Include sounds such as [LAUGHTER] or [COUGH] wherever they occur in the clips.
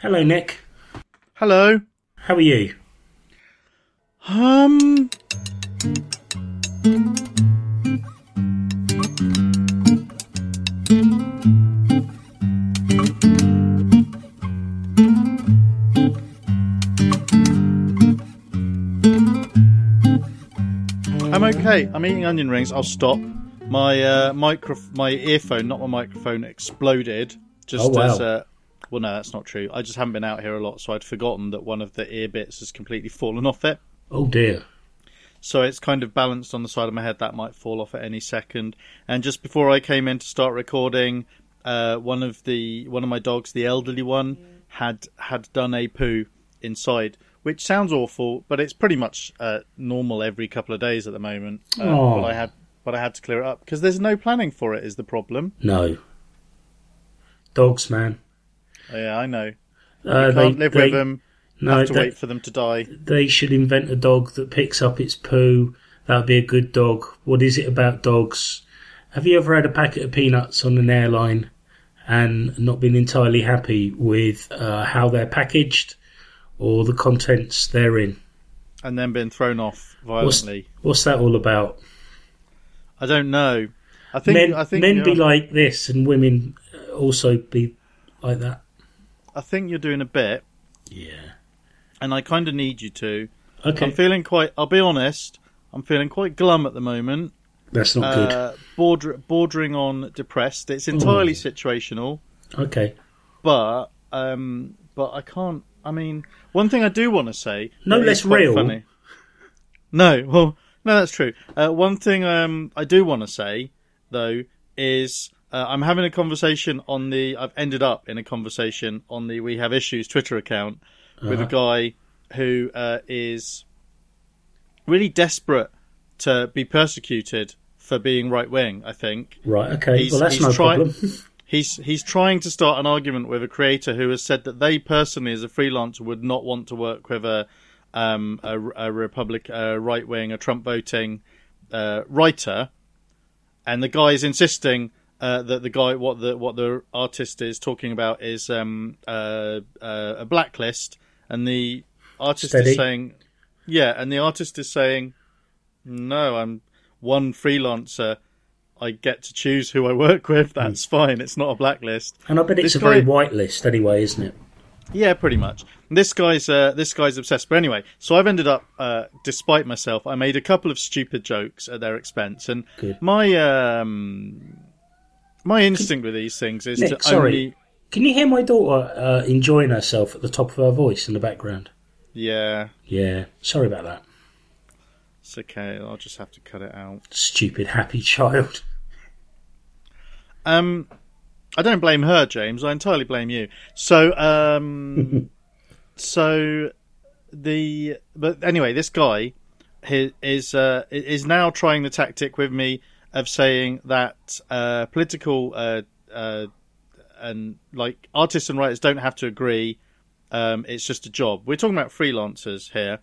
Hello, Nick. Hello. How are you? Um. I'm okay. I'm eating onion rings. I'll stop. My uh, micro, my earphone, not my microphone, exploded. Just Oh, wow. as uh, well, no, that's not true. I just haven't been out here a lot, so I'd forgotten that one of the ear bits has completely fallen off it. Oh dear. So it's kind of balanced on the side of my head. That might fall off at any second. And just before I came in to start recording, uh, one of the one of my dogs, the elderly one, had had done a poo inside, which sounds awful, but it's pretty much uh, normal every couple of days at the moment. Uh, Aw. but I had but I had to clear it up because there's no planning for it. Is the problem? No. Dogs, man. Yeah, I know. Uh, Can't they, live they, with them. No, have to they, wait for them to die. they should invent a dog that picks up its poo. That'd be a good dog. What is it about dogs? Have you ever had a packet of peanuts on an airline and not been entirely happy with uh, how they're packaged or the contents therein? And then been thrown off What's, violently. what's that all about? I don't know. I think men I think men be like this and women also be like that. I think you're doing a bit. Yeah. and I kind of need you to. Okay. I'm feeling quite. I'll be honest. I'm feeling quite glum at the moment. That's not good. Uh, border, bordering on depressed. It's entirely situational, Okay. but um, but I can't. I mean, one thing I do want to say. No less real. Funny. No, well, no, that's true. Uh, one thing um, I do want to say though is uh, I'm having a conversation on the. I've ended up in a conversation on the We Have Issues Twitter account with a Uh-huh. guy who uh, is really desperate to be persecuted for being right wing. I think Right. Okay. He's- well, that's he's no try- problem. [LAUGHS] [LAUGHS] he's he's trying to start an argument with a creator who has said that they personally, as a freelancer, would not want to work with a um, a, a Republic, a right wing, a Trump voting uh, writer, and the guy is insisting. Uh, that the guy, what the what the artist is talking about is um, uh, uh, a blacklist, and the artist Steady. is saying, yeah, and the artist is saying, no, I'm one freelancer. I get to choose who I work with. That's fine. It's not a blacklist. And I bet it's This a very white list anyway, isn't it? Yeah, pretty much. This guy's uh, this guy's obsessed. But anyway, so I've ended up, uh, despite myself, I made a couple of stupid jokes at their expense, and Good. my um, my instinct with these things is Nick, to sorry. only Can you hear my daughter uh, enjoying herself at the top of her voice in the background? yeah, Yeah. Sorry about that. it's okay. I'll just have to cut it out. Stupid happy child. Um, I don't blame her, James. I entirely blame you. So, um, [LAUGHS] so the but anyway, this guy hi- is uh, is now trying the tactic with me of saying that uh, political uh, uh, and like artists and writers don't have to agree. Um, it's just a job. We're talking about freelancers here,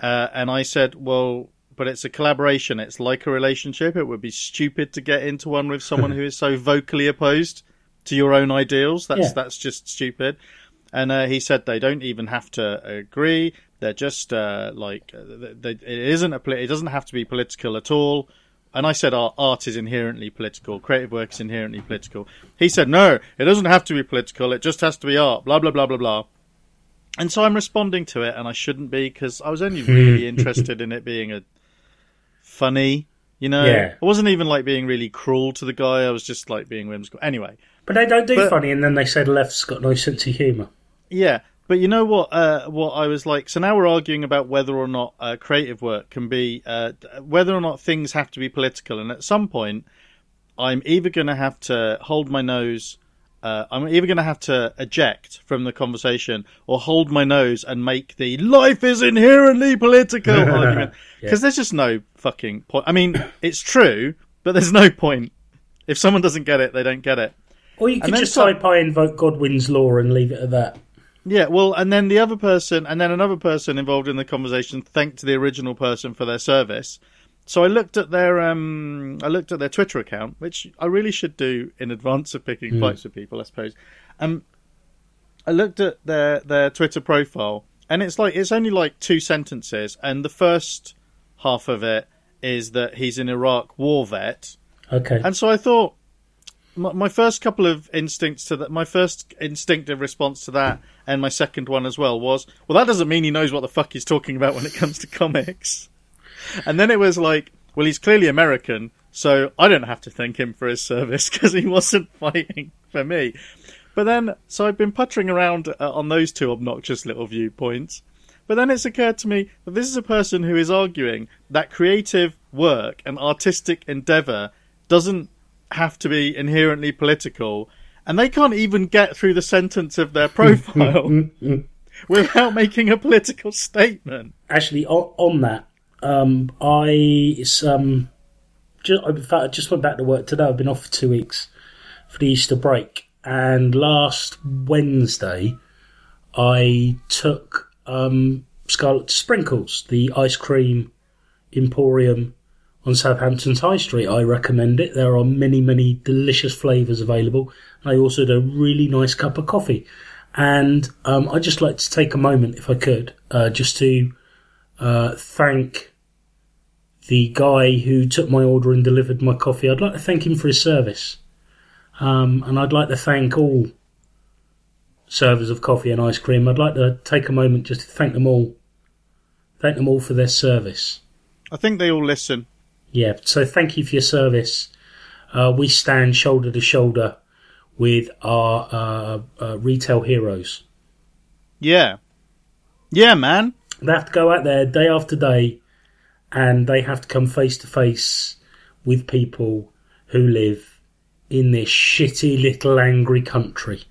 uh, and I said, well. But it's a collaboration. It's like a relationship. It would be stupid to get into one with someone [LAUGHS] who is so vocally opposed to your own ideals. That's Yeah. that's just stupid. And uh, he said they don't even have to agree. They're just uh, like uh, they, it isn't a it doesn't have to be political at all. And I said art, art is inherently political. Creative work is inherently political. He said no, it doesn't have to be political. It just has to be art. Blah blah blah blah blah. And so I'm responding to it, and I shouldn't be because I was only [LAUGHS] really interested in it being a funny. You know, Yeah. I wasn't even like being really cruel to the guy. I was just like being whimsical. Anyway, But they don't do But- funny, and then they said left's got no sense of humour. Yeah, but you know what? Uh, what I was like. So now we're arguing about whether or not uh, creative work can be, uh, whether or not things have to be political. And at some point, I'm either going to have to hold my nose. Uh, I'm either going to have to eject from the conversation or hold my nose and make the "life is inherently political" [LAUGHS] argument because there's just no fucking point. I mean, it's true, but there's no point. If someone doesn't get it, they don't get it. Or you could just so- type I invoke Godwin's law and leave it at that. Yeah, well, and then the other person, and then another person involved in the conversation thanked the original person for their service. So I looked at their, um, I looked at their Twitter account, which I really should do in advance of picking fights with people, I suppose. Um, I looked at their their Twitter profile, and it's like it's only like two sentences, and the first half of it is that he's an Iraq war vet, Okay. and so I thought my, my first couple of instincts to that, my first instinctive response to that, and my second one as well was, well, that doesn't mean he knows what the fuck he's talking about when it comes to comics. And then it was like, well, he's clearly American, so I don't have to thank him for his service [LAUGHS] because he wasn't fighting for me. But then, so I've been puttering around uh, on those two obnoxious little viewpoints. But then it's occurred to me that this is a person who is arguing that creative work and artistic endeavour doesn't have to be inherently political, and they can't even get through the sentence of their [LAUGHS] profile [LAUGHS] without making a political statement. Actually, on, on that, um, I um, just, in fact, I just went back to work today. I've been off for two weeks for the Easter break, and last Wednesday, I took um, Scarlet Sprinkles, the ice cream emporium on Southampton's High Street. I recommend it. There are many, many delicious flavours available. I also had a really nice cup of coffee. And um, I'd just like to take a moment, if I could, uh, just to uh, thank the guy who took my order and delivered my coffee. I'd like to thank him for his service. Um, and I'd like to thank all servers of coffee and ice cream. I'd like to take a moment just to thank them all. Thank them all for their service. I think they all listen. Yeah, so thank you for your service. Uh, we stand shoulder to shoulder with our uh, uh, retail heroes. Yeah. Yeah, man. They have to go out there day after day and they have to come face to face with people who live in this shitty little angry country.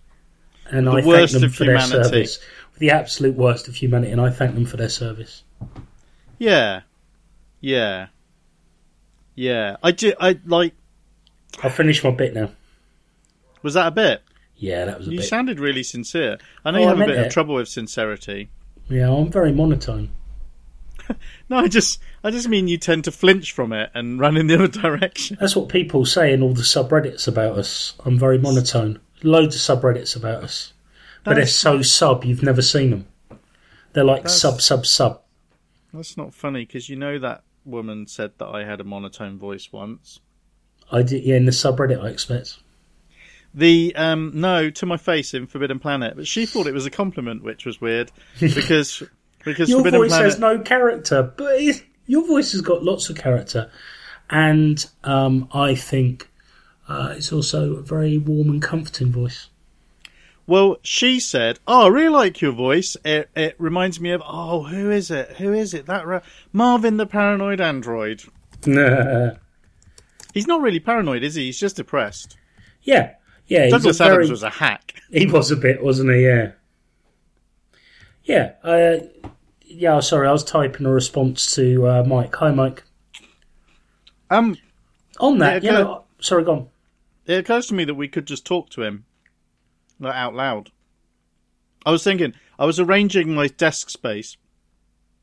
And The I thank them for their humanity. service. The absolute worst of humanity, and I thank them for their service. Yeah. Yeah. Yeah. I, ju- I like. I'll finish my bit now. Was that a bit? Yeah, that was a You bit. You sounded really sincere. I know Oh, you have a bit of trouble with sincerity. Yeah, I'm very monotone. [LAUGHS] No, I just, I just mean you tend to flinch from it and run in the other direction. That's what people say in all the subreddits about us. I'm very monotone. Loads of subreddits about us. But they're so sub, you've never seen them. They're like That's- sub, sub, sub. That's not funny because you know that woman said that I had a monotone voice once. I did, yeah, in the subreddit, I expect. The um no to my face in Forbidden Planet, but she thought it was a compliment, which was weird [LAUGHS] because because Your Forbidden voice Planet. has no character, but it, your voice has got lots of character. And um, I think uh, it's also a very warm and comforting voice. Well, she said, "Oh, I really like your voice. It it reminds me of oh, who is it? Who is it? That ra- Marvin the paranoid android. yeah, [LAUGHS] He's not really paranoid, is he? He's just depressed. yeah. He's Douglas very, Adams was a hack. [LAUGHS] He was a bit, wasn't he? Yeah. Yeah. Uh, yeah. Sorry, I was typing a response to uh, Mike. Hi, Mike. Um, On that, Yeah, you know, sorry, go on. it occurs to me that we could just talk to him, like out loud. I was thinking, I was arranging my desk space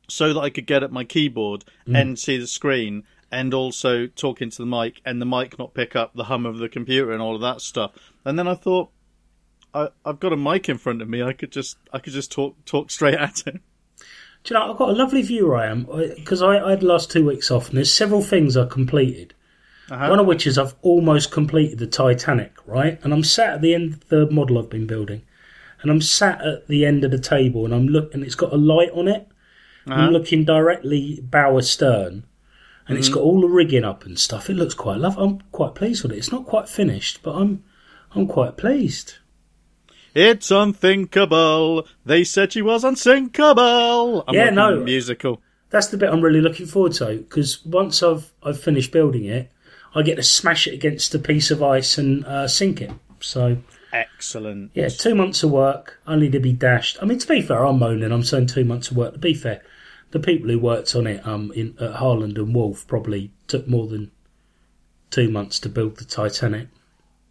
so that I could get at my keyboard and see the screen, and also talk into the mic, and the mic not pick up the hum of the computer and all of that stuff. And then I thought, I, I've got a mic in front of me. I could just, I could just talk, talk straight at him. Do you know, I've got a lovely view I am because I, I had the last two weeks off, and there's several things I completed. Uh-huh. One of which is I've almost completed the Titanic, right? And I'm sat at the end of the model I've been building, and I'm sat at the end of the table, and I'm look, and it's got a light on it. Uh-huh. I'm looking directly bow astern, and it's got all the rigging up and stuff. It looks quite lovely. I'm quite pleased with it. It's not quite finished, but I'm I'm quite pleased. It's unthinkable. They said she was unsinkable. I'm Yeah, no. musical. That's the bit I'm really looking forward to because once I've I've finished building it, I get to smash it against a piece of ice and uh, sink it. So Excellent. yeah, two months of work only to be dashed. I mean, to be fair, I'm moaning. I'm saying two months of work. To be fair, the people who worked on it um in at Harland and Wolff probably took more than two months to build the Titanic.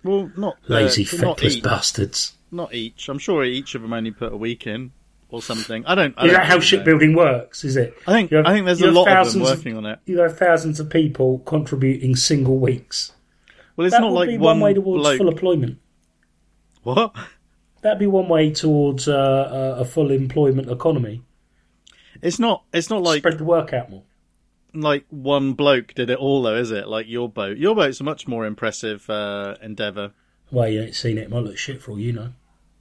Well, not uh, Lazy, not feckless each. bastards. Not each. I'm sure each of them only put a week in or something. I don't. I Is don't that how shipbuilding works? Is it? I think. Have- I think there's a lot of them working on it. You have thousands of people contributing single weeks. Well, it's that not would like be one, one way towards bloke. full employment. What? That'd be one way towards uh, a, a full employment economy. It's not. It's not like Spread the work out more. like one bloke did it all, though, is it? Like your boat. Your boat's a much more impressive uh, endeavor. Well, you ain't seen it. It might look shit for all you know.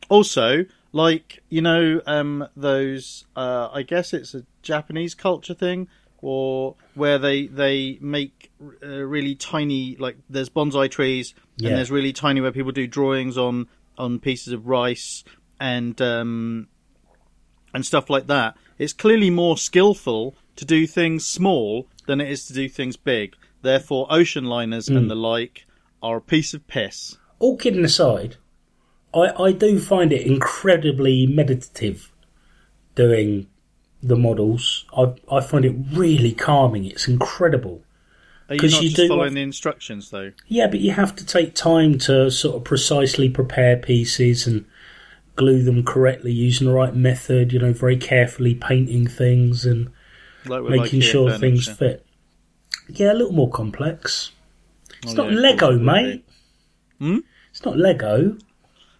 Also, like you know, um, those. Uh, I guess it's a Japanese culture thing, or where they they make uh, really tiny. Like there's bonsai trees, Yeah. and there's really tiny where people do drawings on on pieces of rice and um, and stuff like that. It's clearly more skillful to do things small than it is to do things big. Therefore, ocean liners and hmm. the like are a piece of piss. All kidding aside, I, I do find it incredibly meditative doing the models. I I find it really calming. It's incredible. Are you not you just following have- the instructions though? Yeah, but you have to take time to sort of precisely prepare pieces and glue them correctly using the right method. You know, very carefully painting things and Like making sure things fit. Yeah, a little more complex. It's Oh, not yeah, Lego, course mate. Hmm? It's not Lego.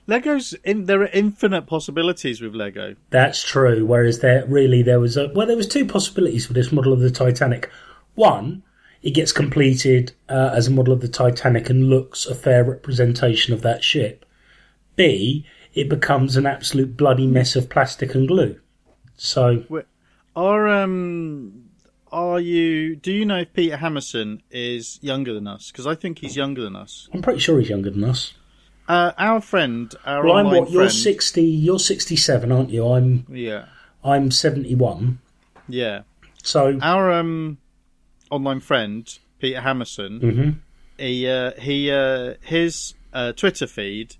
Lego's in. There are infinite possibilities with Lego. That's true. Whereas there really there was a well, there was two possibilities for this model of the Titanic. One, it gets completed uh, as a model of the Titanic and looks a fair representation of that ship. B, it becomes an absolute bloody mess of plastic and glue. So Are um are you? Do you know if Peter Hammerson is younger than us? Because I think he's younger than us. I'm pretty sure he's younger than us. Uh, our friend, our Well, I'm what? You're sixty. You're sixty-seven, aren't you? I'm. Yeah, I'm seventy-one. yeah. So Our um online friend Peter Hammerson. Mhm. He uh, he uh, his uh, Twitter feed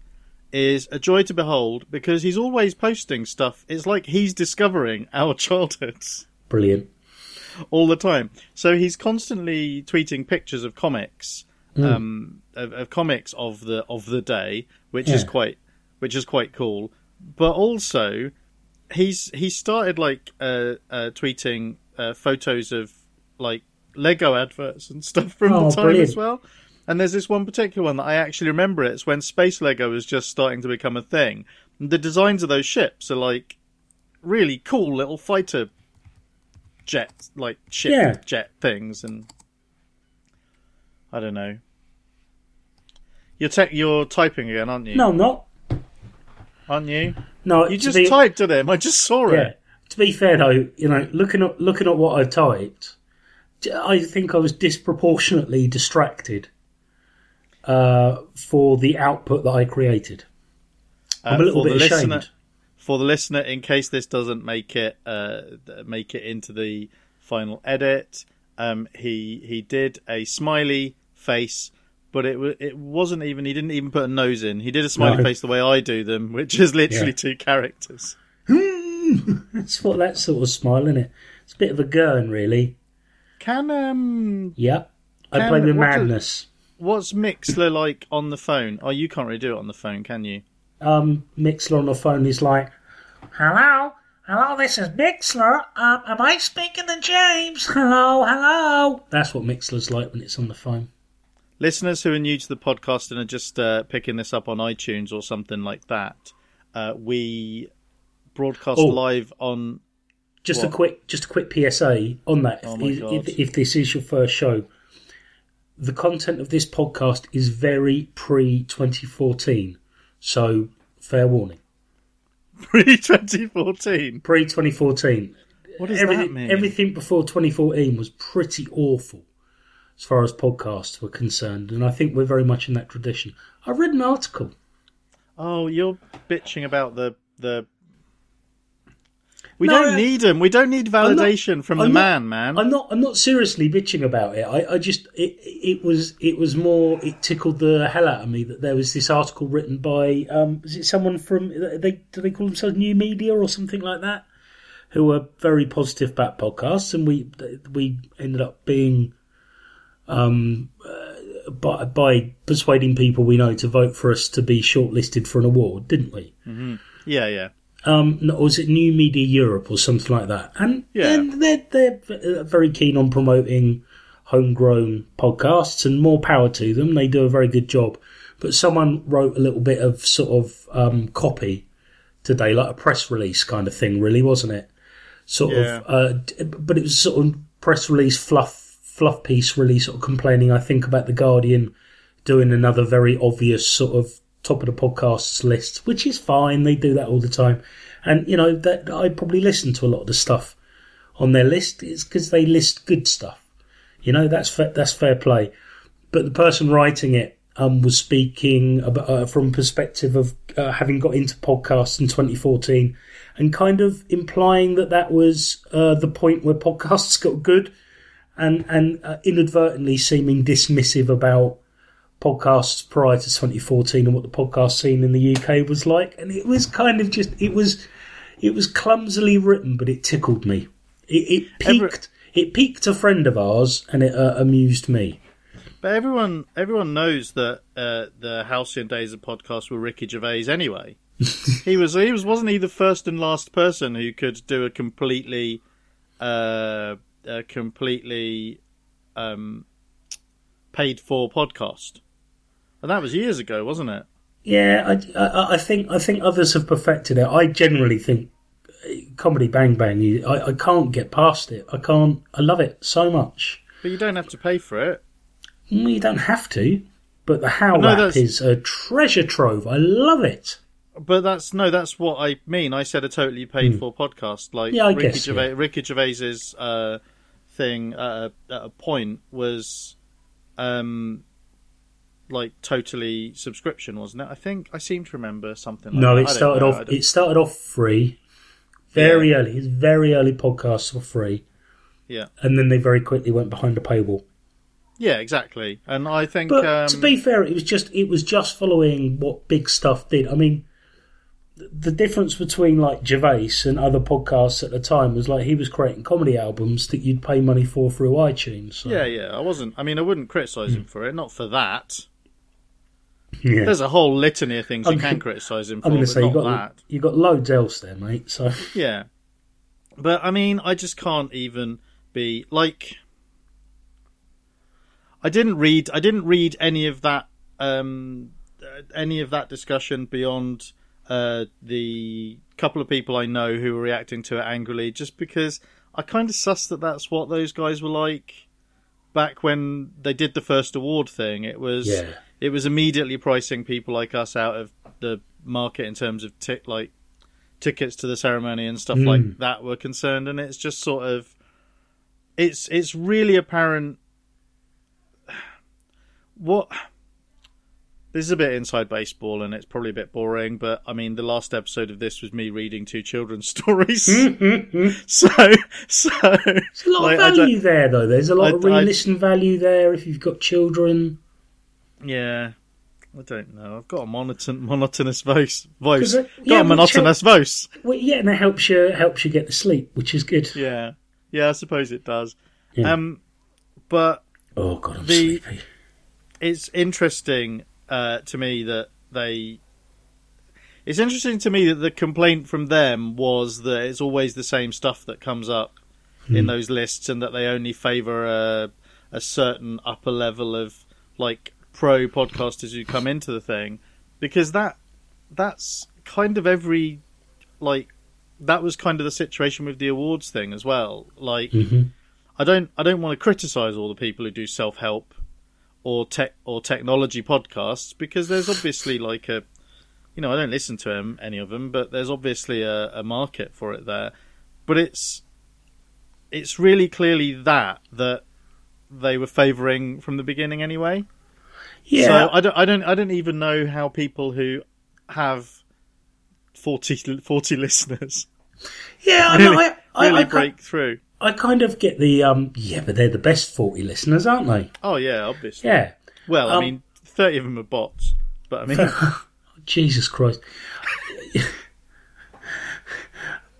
is a joy to behold because he's always posting stuff. It's like he's discovering [LAUGHS] our childhoods. brilliant. all the time. So he's constantly tweeting pictures of comics, um, of, of comics of the of the day, which is quite which is quite cool. But also, he's he started like uh, uh, tweeting uh, photos of like Lego adverts and stuff from Oh, the time brilliant. as well. And there's this one particular one that I actually remember. It's when Space Lego was just starting to become a thing. And the designs of those ships are like really cool little fighter jet, like ship Yeah. jet things, and I don't know. You're te- you're typing again, aren't you? No, I'm not. aren't you? No, You just be- typed to them. I just saw Yeah. it. To be fair though, you know, looking at looking at what I typed, I think I was disproportionately distracted uh, for the output that I created. I'm a Uh, little for bit the ashamed. listener, for the listener, in case this doesn't make it uh, make it into the final edit, um, he he did a smiley face, but it it wasn't even. He didn't even put a nose in. He did a smiley No. face the way I do them, which is literally Yeah. two characters. [LAUGHS] That's what that sort of smile, isn't it? It's a bit of a gurn, really. Can um, Yep. I Can- play with madness. What's Mixlr like on the phone? Oh, you can't really do it on the phone, can you? Um, Mixlr on the phone is like, "Hello, hello, this is Mixlr. Um, am I speaking to James? Hello, hello." That's what Mixlr's like when it's on the phone. Listeners who are new to the podcast and are just uh, picking this up on iTunes or something like that, uh, we broadcast Oh. live on. Just What? a quick, just a quick PSA on that. Oh if, if, if this is your first show, the content of this podcast is very pre 2014, so fair warning. Pre 2014. Pre 2014, What does everything, that mean? everything before 2014 was pretty awful as far as podcasts were concerned, and I think we're very much in that tradition. I read an article. Oh, you're bitching about the the. We No, don't need them. We don't need I'm not- validation from the I'm not- man, man. I'm not. I'm not seriously bitching about it. I, I just it, it was it was more. It tickled the hell out of me that there was this article written by um, is it someone from they do they call themselves New Media or something like that, who were very positive about podcasts, and we we ended up being um uh, by by persuading people we know to vote for us to be shortlisted for an award, didn't we? yeah, yeah. Um, or was it New Media Europe or something like that? And Yeah. they're, they're, they're very keen on promoting homegrown podcasts, and more power to them. They do a very good job. But someone wrote a little bit of sort of um, copy today, like a press release kind of thing, really, wasn't it? Sort Yeah. of, uh, but it was sort of press release fluff, fluff piece, really sort of complaining. I think about the Guardian doing another very obvious sort of top of the podcasts list, which is fine. They do that all the time, and you know that I probably listen to a lot of the stuff on their list It's because they list good stuff. You know that's fair, that's fair play. But the person writing it um, was speaking about, uh, from perspective of uh, having got into podcasts in 2014 and kind of implying that that was uh, the point where [LAUGHS] podcasts got good and and uh, inadvertently seeming dismissive about podcasts prior to 2014 and what the podcast scene in the UK was like and it was kind of just it was it was clumsily written but it tickled me it, it Every- it piqued a friend of ours and it uh, amused me But everyone everyone knows that uh, the Halcyon Days of podcast were Ricky Gervais anyway. [LAUGHS] he was he was wasn't he the first and last person who could do a completely uh, a completely um, paid for podcast. And that was years ago, wasn't it? Yeah, I, I, I think I think others have perfected it. I generally think uh, comedy Bang Bang. I, I can't get past it. I can't. I love it so much. But you don't have to pay for it. Mm, You don't have to, but the How No, app that's- is a treasure trove. I love it. But that's no, that's what I mean. I said a totally paid for podcast. Like. Yeah, I Ricky guess, Gervais, yeah. Ricky Gervais's uh, thing at a, at a point was, um, like totally subscription, wasn't it? I think I seem to remember something. like no, that. it I don't started know. I off. don't- It started off free, very early. It's very early podcasts were free, yeah, and then they very quickly went behind a paywall. yeah, exactly. And I think, But um, to be fair, it was just it was just following what big stuff did. I mean, th- the difference between like Gervais and other podcasts at the time was like he was creating comedy albums that you'd pay money for through iTunes. So, yeah, yeah, I wasn't. I mean, I wouldn't criticize Hmm. him for it. Not for that. Yeah. There's a whole litany of things you I'm- can criticize him for, I'm going but to say you got that. you got loads else there, mate. So Yeah. But I mean, I just can't even be like I didn't read I didn't read any of that um uh, any of that discussion beyond uh the couple of people I know who were reacting to it angrily just because I kind of sussed that that's what those guys were like back when they did the first award thing it was Yeah. It was immediately pricing people like us out of the market in terms of tick like tickets to the ceremony and stuff Mm. like that were concerned and it's just sort of it's it's really apparent [SIGHS] what this is a bit inside baseball and it's probably a bit boring but i mean the last episode of this was me reading two children's [LAUGHS] stories [LAUGHS] so so there's a lot like, of value there, though. There's a lot I- of I- re-listen value there if you've got children. Yeah I don't know. I've got a monoton- monotonous voice. Voice. uh, got yeah, a but monotonous voice. Well, yeah, and it helps you helps you get to sleep, which is good. Yeah, yeah. I suppose it does. Yeah. Um, but Oh god, I'm The- sleepy. it's interesting uh, to me that they. It's interesting to me that the complaint from them was that it's always the same stuff that comes up in those lists, and that they only favour a a certain upper level of like pro podcasters who come into the thing, because that that's kind of every like that was kind of the situation with the awards thing as well. Like hmm I don't I don't want to criticize all the people who do self help or tech or technology podcasts because there's obviously like a you know I don't listen to them any of them but there's obviously a, a market for it there. But it's it's really clearly that that they were favoring from the beginning anyway Yeah, so I don't I don't I don't even know how people who have 40, 40 listeners yeah. I really, [LAUGHS] know. I, I, really I, break through I kind of get the um. Yeah, but they're the best forty listeners, aren't they? oh yeah obviously Yeah. Well, I Um, mean, thirty of them are bots, but I mean, [LAUGHS] Jesus Christ. [LAUGHS]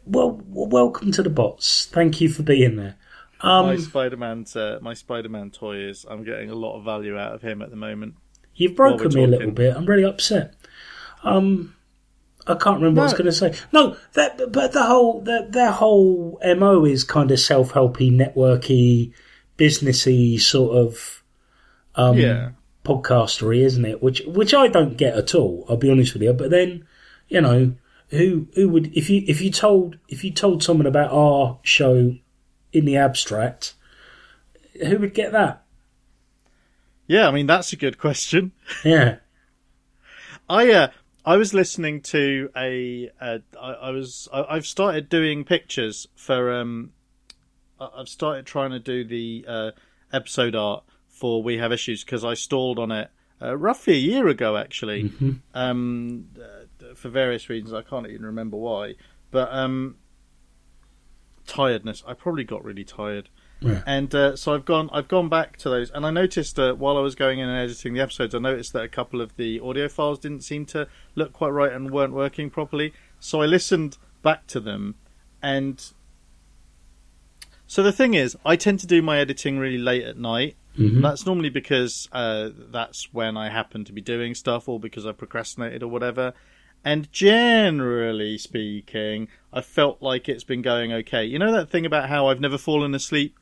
well, welcome to the bots. Thank you for being there. My Um, Spider-Man, uh, my Spider-Man toy is. I'm getting a lot of value out of him at the moment. you've broken me a little bit. I'm really upset. Um, I can't remember what I was going to say. No, that but the whole that their whole mo is kind of self helpy, networky, businessy sort of um, Yeah. podcastery, isn't it? Which which I don't get at all. I'll be honest with you. But then, you know, who who would if you if you told if you told someone about our show in the abstract, who would get that? Yeah, I mean that's a good question. [LAUGHS] Yeah. I uh, I was listening to a. Uh, I, I was. I, I've started doing pictures for. Um, I've started trying to do the uh, episode art for We Have Issues because I stalled on it uh, roughly a year ago, actually. Um, uh, for various reasons, I can't even remember why. But um, tiredness. I probably got really tired. Yeah. And uh, so I've gone, I've gone back to those, and I noticed uh, while I was going in and editing the episodes, I noticed that a couple of the audio files didn't seem to look quite right and weren't working properly. So I listened back to them, and so the thing is, I tend to do my editing really late at night. Mhm. That's normally because uh, that's when I happen to be doing stuff, or because I procrastinated, or whatever. And generally speaking, I felt like it's been going okay. You know that thing about how I've never fallen asleep?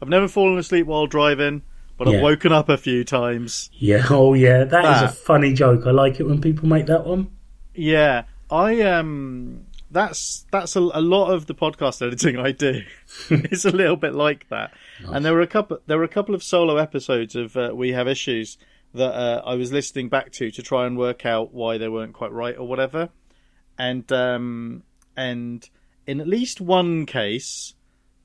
I've never fallen asleep while driving, but Yeah. I've woken up a few times. Yeah. [LAUGHS] Oh, yeah. that, That is a funny joke. I like it when people make that one. Yeah, I um, that's that's a, a lot of the podcast editing I do. [LAUGHS] it's a little bit like that. And there were a couple there were a couple of solo episodes of uh, We Have Issues that uh, I was listening back to to try and work out why they weren't quite right or whatever. And um, and in at least one case,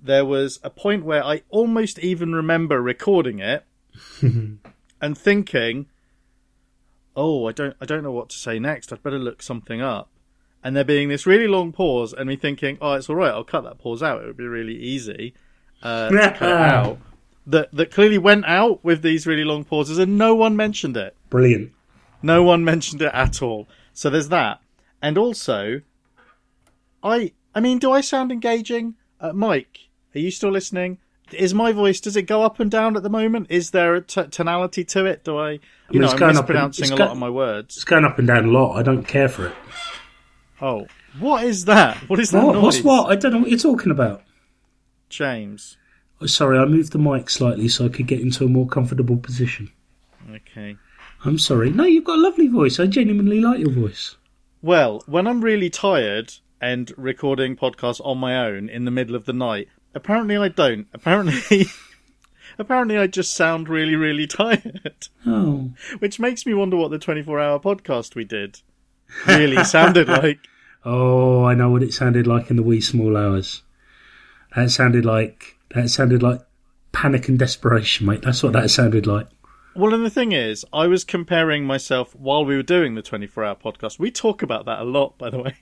there was a point where I almost even remember recording it [LAUGHS] and thinking, "Oh, I don't, I don't know what to say next. I'd better look something up." And there being this really long pause, and me thinking, "Oh, it's all right. I'll cut that pause out. It would be really easy uh, to cut [LAUGHS] out." That that clearly went out with these really long pauses, and no one mentioned it. Brilliant. No one mentioned it at all. So there's that. And also, I I mean, do I sound engaging? Uh, Mike, are you still listening? Is my voice does it go up and down at the moment? Is there a t- tonality to it? Do I you mean, know I'm and- mispronouncing it's a go- lot of my words? It's going up and down a lot. I don't care for it. Oh, what is that? What is that What? noise? What's what? I don't know what you're talking about. James. Oh, sorry, I moved the mic slightly so I could get into a more comfortable position. Okay. I'm sorry. No, you've got a lovely voice. I genuinely like your voice. Well, when I'm really tired and recording podcasts on my own in the middle of the night, apparently I don't. Apparently, [LAUGHS] apparently I just sound really, really [LAUGHS] tired. Oh, Which makes me wonder what the 24 hour podcast we did really [LAUGHS] sounded like. oh, I know what it sounded like in the wee small hours. That sounded like that sounded like panic and desperation, mate. That's what that sounded like. Well, and the thing is, I was comparing myself while we were doing the 24 hour podcast. We talk about that a lot, by the way.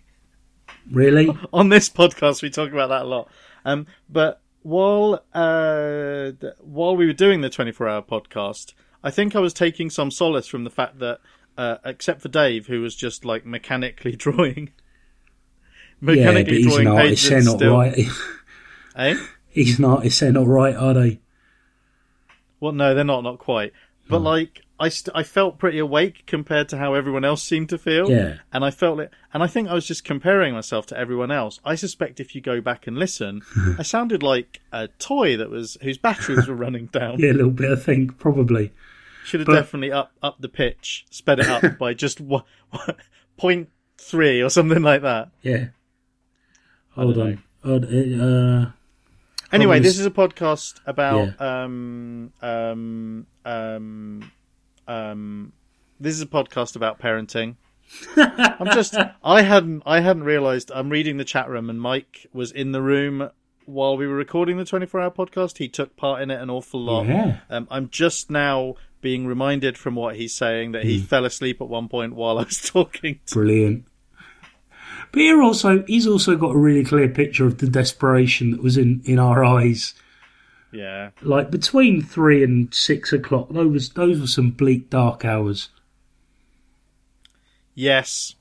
Really? [LAUGHS] On this podcast, we talk about that a lot. Um, but while, uh, while we were doing the 24 hour podcast, I think I was taking some solace from the fact that, uh, except for Dave, who was just like mechanically [LAUGHS] drawing, yeah, but mechanically he's drawing an artist. pages They're not still, right. [LAUGHS] eh? He's an artist. They're not right, are they? Well, no, they're not, not quite. But like, I st- I felt pretty awake compared to how everyone else seemed to feel. Yeah. And I felt it, and I think I was just comparing myself to everyone else. I suspect if you go back and listen, [LAUGHS] I sounded like a toy that was whose batteries were running down. [LAUGHS] Yeah, a little bit. I think probably. Should have But- definitely up up the pitch, sped it up by just [LAUGHS] one, point three or something like that. Yeah. Hold on. Hold, uh, Anyway, Problems- this is a podcast about um um um um. This is a podcast about parenting. I'm just. I hadn't. I hadn't realised. I'm reading the chat room, and Mike was in the room while we were recording the 24 hour podcast. He took part in it an awful lot. Yeah. Um, I'm just now being reminded from what he's saying that he Hmm. fell asleep at one point while I was [LAUGHS] talking. To Brilliant. But here also, he's also got a really clear picture of the desperation that was in, in our eyes. yeah. Like between three and six o'clock, those was those were some bleak, dark hours. Yes.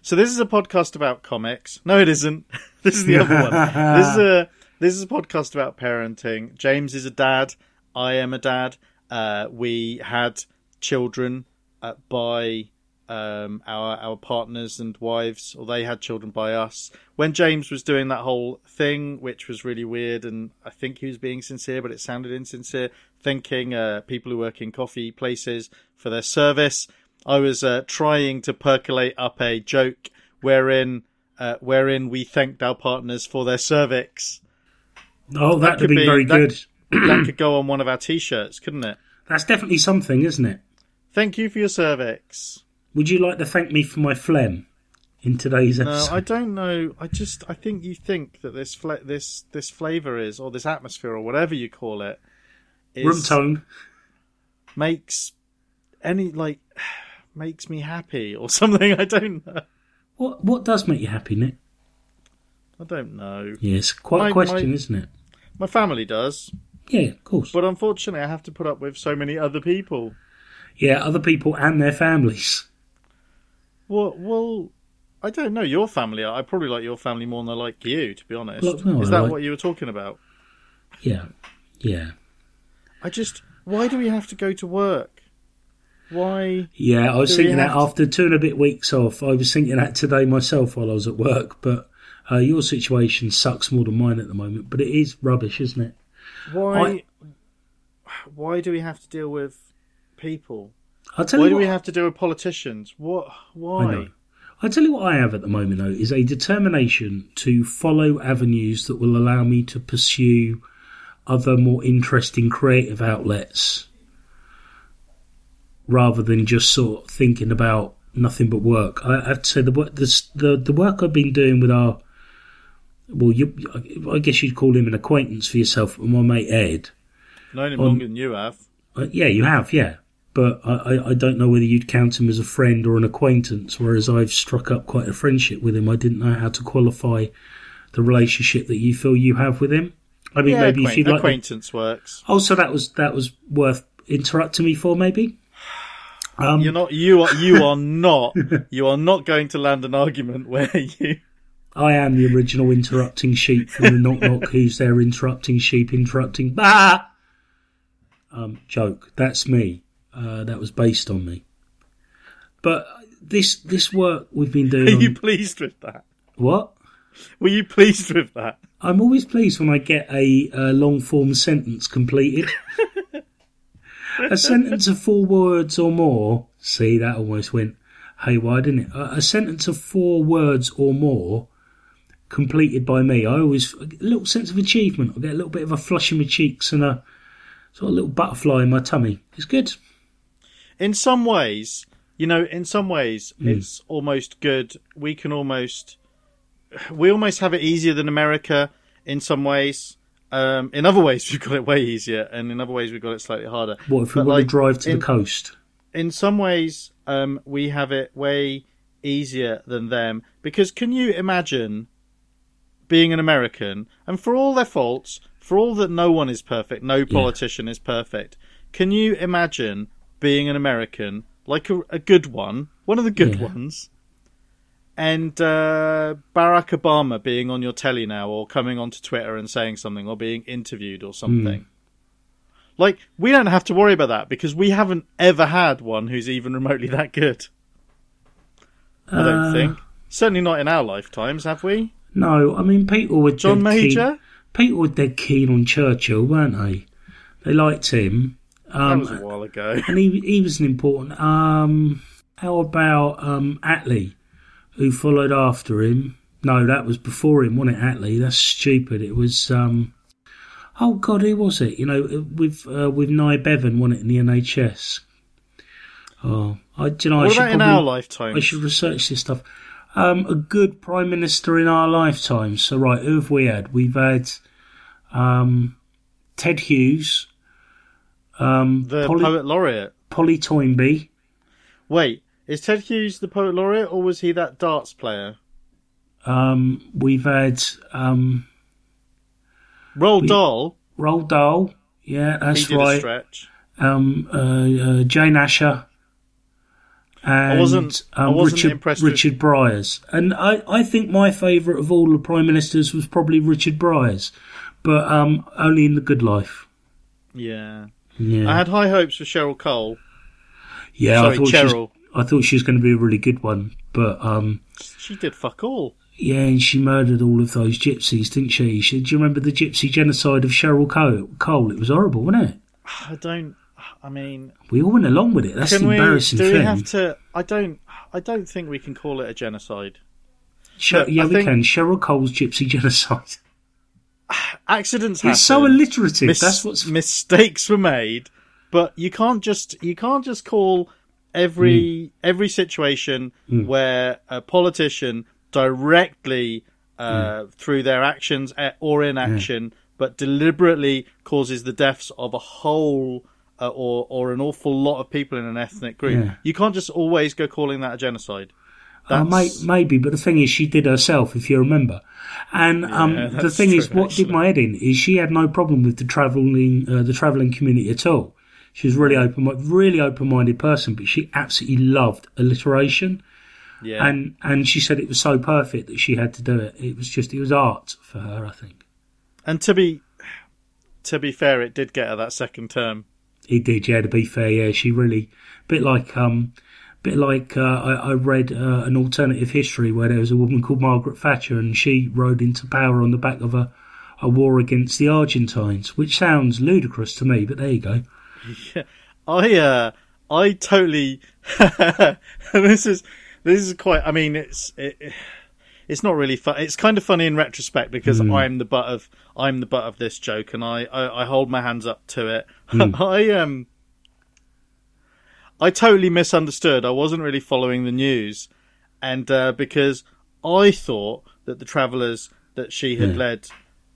So this is a podcast about comics. No, it isn't. [LAUGHS] This is the other one. [LAUGHS] This is a this is a podcast about parenting. James is a dad. I am a dad. Uh, we had children uh, by um, our our partners and wives, or they had children by us. When James was doing that whole thing, which was really weird, and I think he was being sincere, but it sounded insincere. Thanking uh, people who work in coffee places for their service. I was uh, trying to percolate up a joke wherein uh, wherein we thanked our partners for their cervix. Oh, that could would be, be- very that- good. [CLEARS THROAT] that could go on one of our t-shirts, couldn't it? That's definitely something, isn't it? Thank you for your cervix. Would you like to thank me for my phlegm in today's No, episode? I don't know. I just I think you think that this fla- this this flavor is or this atmosphere or whatever you call it is Room tone. makes any like [SIGHS] makes me happy or [LAUGHS] something. I don't know. What what does make you happy, Nick? I don't know. Yes, quite My- a question, my- isn't it? My family does, Yeah, of course. but unfortunately, I have to put up with so many other people. Yeah, other people and their families. Well, well, I don't know your family. I probably like your family more than I like you, to be honest. Look, no, is that like- what you were talking about? Yeah, yeah, I just why do we have to go to work? Why? yeah. I was thinking that after two and a bit weeks off, I was thinking that today myself while I was at work. But uh, your situation sucks more than mine at the moment. But it is rubbish, isn't it? Why? Why do we have to deal with people? I'll tell Why you do what, we have to do with politicians? What? I Why? know. I tell you what I have at the moment though is a determination to follow avenues that will allow me to pursue other more interesting creative outlets rather than just sort of thinking about nothing but work. I have to say the work the the, the work I've been doing with our well, you, I guess you'd call him an acquaintance for yourself, my mate Ed. Known him On- longer than you have. Uh, yeah, you have, yeah. But I, I, don't know whether you'd count him as a friend or an acquaintance, whereas I've struck up quite a friendship with him. I didn't know how to qualify the relationship that you feel you have with him. I mean, yeah, maybe if you'd like. acquaintance works. Oh, so that was that was worth interrupting me for, maybe. Um, You're not. You are. You are not. [LAUGHS] you are not going to land an argument where [LAUGHS] you. I am the original interrupting sheep from the knock knock. Who's there interrupting sheep? Interrupting bah. [LAUGHS] Um, joke. That's me. Uh, that was based on me. But this this work we've been doing. Are on- you pleased with that? what? Were you pleased with that? I'm always pleased when I get a, uh long form sentence completed. [LAUGHS] a sentence of four words or more. See, that almost went haywire, didn't it? A, a sentence of four words or more completed by me. I always get a little sense of achievement. I get a little bit of a flush in my cheeks and a sort of little butterfly in my tummy. It's good. In some ways, you know, in some ways, Hmm. it's almost good. We can almost, we almost have it easier than America in some ways. Um, in other ways, [LAUGHS] we've got it way easier, and in other ways, we've got it slightly harder. What if we But, want like, to drive to in- the coast? In some ways, um, we have it way easier than them because can you imagine being an American and for all their faults, for all that no one is perfect, no politician is perfect, can you imagine being an American like a, a good one, one of the good Yeah. ones, and uh, Barack Obama being on your telly now or coming onto Twitter and saying something or being interviewed or something? Like, we don't have to worry about that because we haven't ever had one who's even [LAUGHS] remotely that good. I don't Uh, think. Certainly not in our lifetimes, have we? No, I mean people were John Major? Keen, people were dead keen on Churchill, weren't they? They liked him. That Um, was a while ago. [LAUGHS] and he he was an important. Um, how about um, Attlee, who followed after him? No, that was before him, wasn't it? Attlee. That's stupid. It was. Um, oh God, who was it? You know, with uh, with Nye Bevan, won it in the NHS. Oh, I do you know. I What should about in our lifetimes? I should research this stuff. Um, a good prime minister in our lifetime. So right, who have we had? We've had um, Ted Hughes, um, the Polly, poet laureate. Polly Toynbee. Wait, is Ted Hughes the poet laureate or was he that darts player? Um, we've had um, Roald Dahl. Roald Dahl. Yeah, He that's right. stretch. Um, uh, uh, Jane Asher. And, wasn't- I um, wasn't Richard, impressed with- Richard Briers. And I, I think my favourite of all the prime ministers was probably Richard Briers, but um, only in the good life. Yeah. Yeah, I had high hopes for Cheryl Cole. yeah. sorry, I thought she was, Cheryl. I thought she was going to be a really good one, but um, She did fuck all. yeah, and she murdered all of those gypsies, didn't she? she do you remember the gypsy genocide of Cheryl Cole? Cole? It was horrible, wasn't it? I don't. I mean, We all went along with it. That's can the we? embarrassing Do thing. we have to? I don't. I don't think we can call it a genocide. Look, yeah, I we think can. Cheryl Cole's Gypsy [LAUGHS] Genocide. Accidents happen. It's so alliterative. Mis- That's what's. mistakes were made, but you can't just you can't just call every Hmm. every situation where a politician directly uh, through their actions uh, or inaction, but deliberately causes the deaths of a whole. Uh, or, or an awful lot of people in an ethnic group. Yeah. You can't just always go calling that a genocide. Uh, may, maybe, but the thing is, she did herself, if you remember. And um, the thing is, true, what did my head in is she had no problem with the traveling, uh, the traveling community at all. She was really open, really open-minded person, but she absolutely loved alliteration. Yeah. And and she said it was so perfect that she had to do it. It was just, it was art for her, I think. And to be to be fair, it did get her that second term. He did, yeah. To be fair, yeah, she really, bit like, um, bit like uh, I, I read uh, an alternative history where there was a woman called Margaret Thatcher, and she rode into power on the back of a, a war against the Argentines, which sounds ludicrous to me, but there you go. Yeah, [LAUGHS] I uh I totally [LAUGHS] this is this is quite I mean it's it, it's not really fun it's kind of funny in retrospect because I'm the butt of I'm the butt of this joke and I I, I hold my hands up to it. [LAUGHS] I um I totally misunderstood I wasn't really following the news and uh, because I thought that the travelers that she had Yeah. led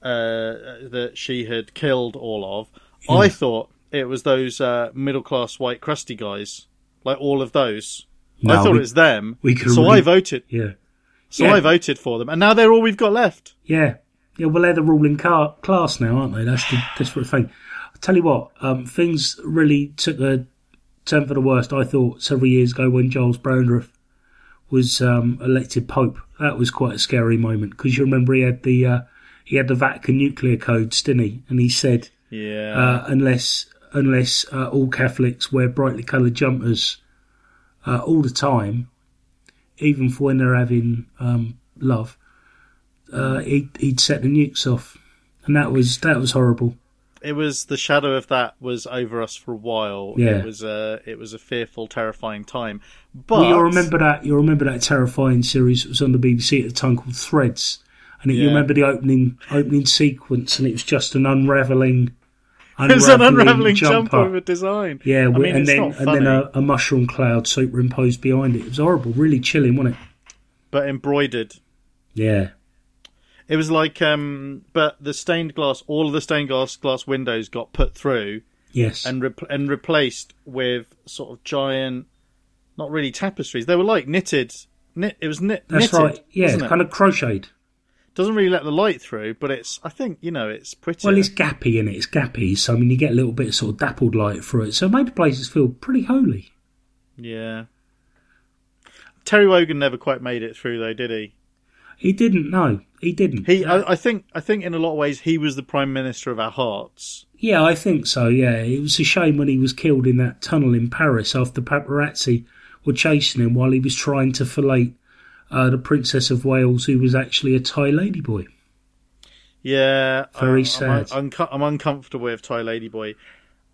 uh, that she had killed all of I thought it was those uh, middle class white crusty guys, like all of those. I thought we- it was them, we could so really- I voted. Yeah, So Yeah. I voted for them, and now they're all we've got left. yeah, yeah. Well, they're the ruling car- class now, aren't they? That's the desperate thing. I tell you what, um, things really took a turn for the worst. I thought several years ago when Giles Brandreth was um, elected Pope. That was quite a scary moment because you remember he had the uh, he had the Vatican nuclear codes, didn't he? And he said Yeah, uh, unless unless uh, all Catholics wear brightly coloured jumpers uh, all the time, even for when they're having um, love, uh, he'd, he'd set the nukes off, and that was that was horrible. It was the shadow of that was over us for a while. Yeah. it was a it was a fearful, terrifying time. But Well, you'll remember that you'll remember that terrifying series that was on the BBC at the time called Threads, and it, you remember the opening opening sequence, and it was just an unraveling. [LAUGHS] it was an unraveling of a design. Yeah, I mean, and it's then and then funny, a, a mushroom cloud superimposed behind it. It was horrible, really chilling, wasn't it? but embroidered. Yeah, It was like, um, but the stained glass, all of the stained glass glass windows got put through yes, and re- and replaced with sort of giant, not really tapestries. They were like knitted. Knit. It was knit. that's knitted, right. Yeah, wasn't it? kind of crocheted. doesn't really let the light through, but it's. I think you know it's pretty. Well, it's gappy in it. It's gappy, so I mean, you get a little bit of sort of dappled light through it. So it made the places feel pretty holy. yeah. Terry Wogan never quite made it through, though, did he? He didn't. No, he didn't. He, I, I think, I think, in a lot of ways, he was the prime minister of our hearts. Yeah, I think so. Yeah, it was a shame when he was killed in that tunnel in Paris after paparazzi were chasing him while he was trying to fillet uh, the Princess of Wales, who was actually a Thai ladyboy. Yeah, Very I'm, sad. I'm, I'm uncomfortable with Thai Ladyboy,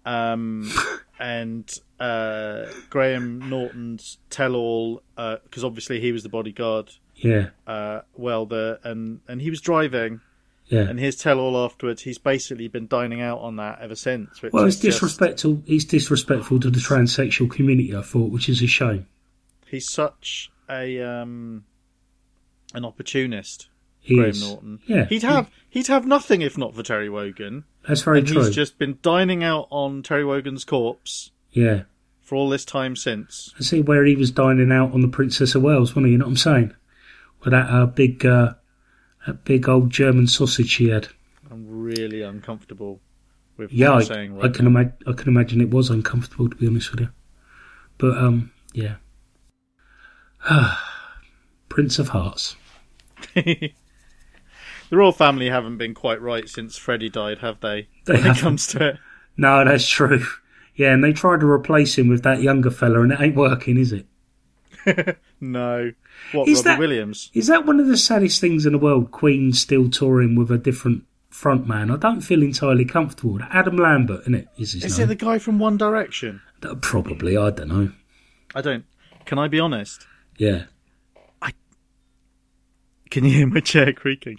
um, [LAUGHS] and uh, Graham Norton's tell-all because obviously he was the bodyguard. Yeah, Uh, well, the and and he was driving, yeah. and his tell-all afterwards, he's basically been dining out on that ever since. Which Well, it's just- disrespectful. He's disrespectful to the transsexual community. I thought, which is a shame. he's such a um, an opportunist. He Graham is. Norton. Yeah, He'd have he'd have nothing if not for Terry Wogan. That's very and true. he's just been dining out on Terry Wogan's corpse Yeah, for all this time since. I see where he was dining out on the Princess of Wales, wasn't he? You know what I'm saying? With that uh, big, uh, that big old German sausage she had. I'm really uncomfortable with Yeah, what I, saying I can imagine. I can imagine it was uncomfortable to be honest with you. But um, yeah. [SIGHS] Prince of Hearts. [LAUGHS] the royal family haven't been quite right since Freddie died, have they? They when it haven't. comes to it. No, that's true. Yeah, and they tried to replace him with that younger fella, and it ain't working, is it? [LAUGHS] No. What, Is Robbie that- Williams? Is that one of the saddest things in the world? Queen still touring with a different frontman. I don't feel entirely comfortable. Adam Lambert, isn't it? Is his Is it the guy from One Direction? Uh, Probably. I don't know. I don't. Can I be honest? Yeah. I Can you hear my chair creaking?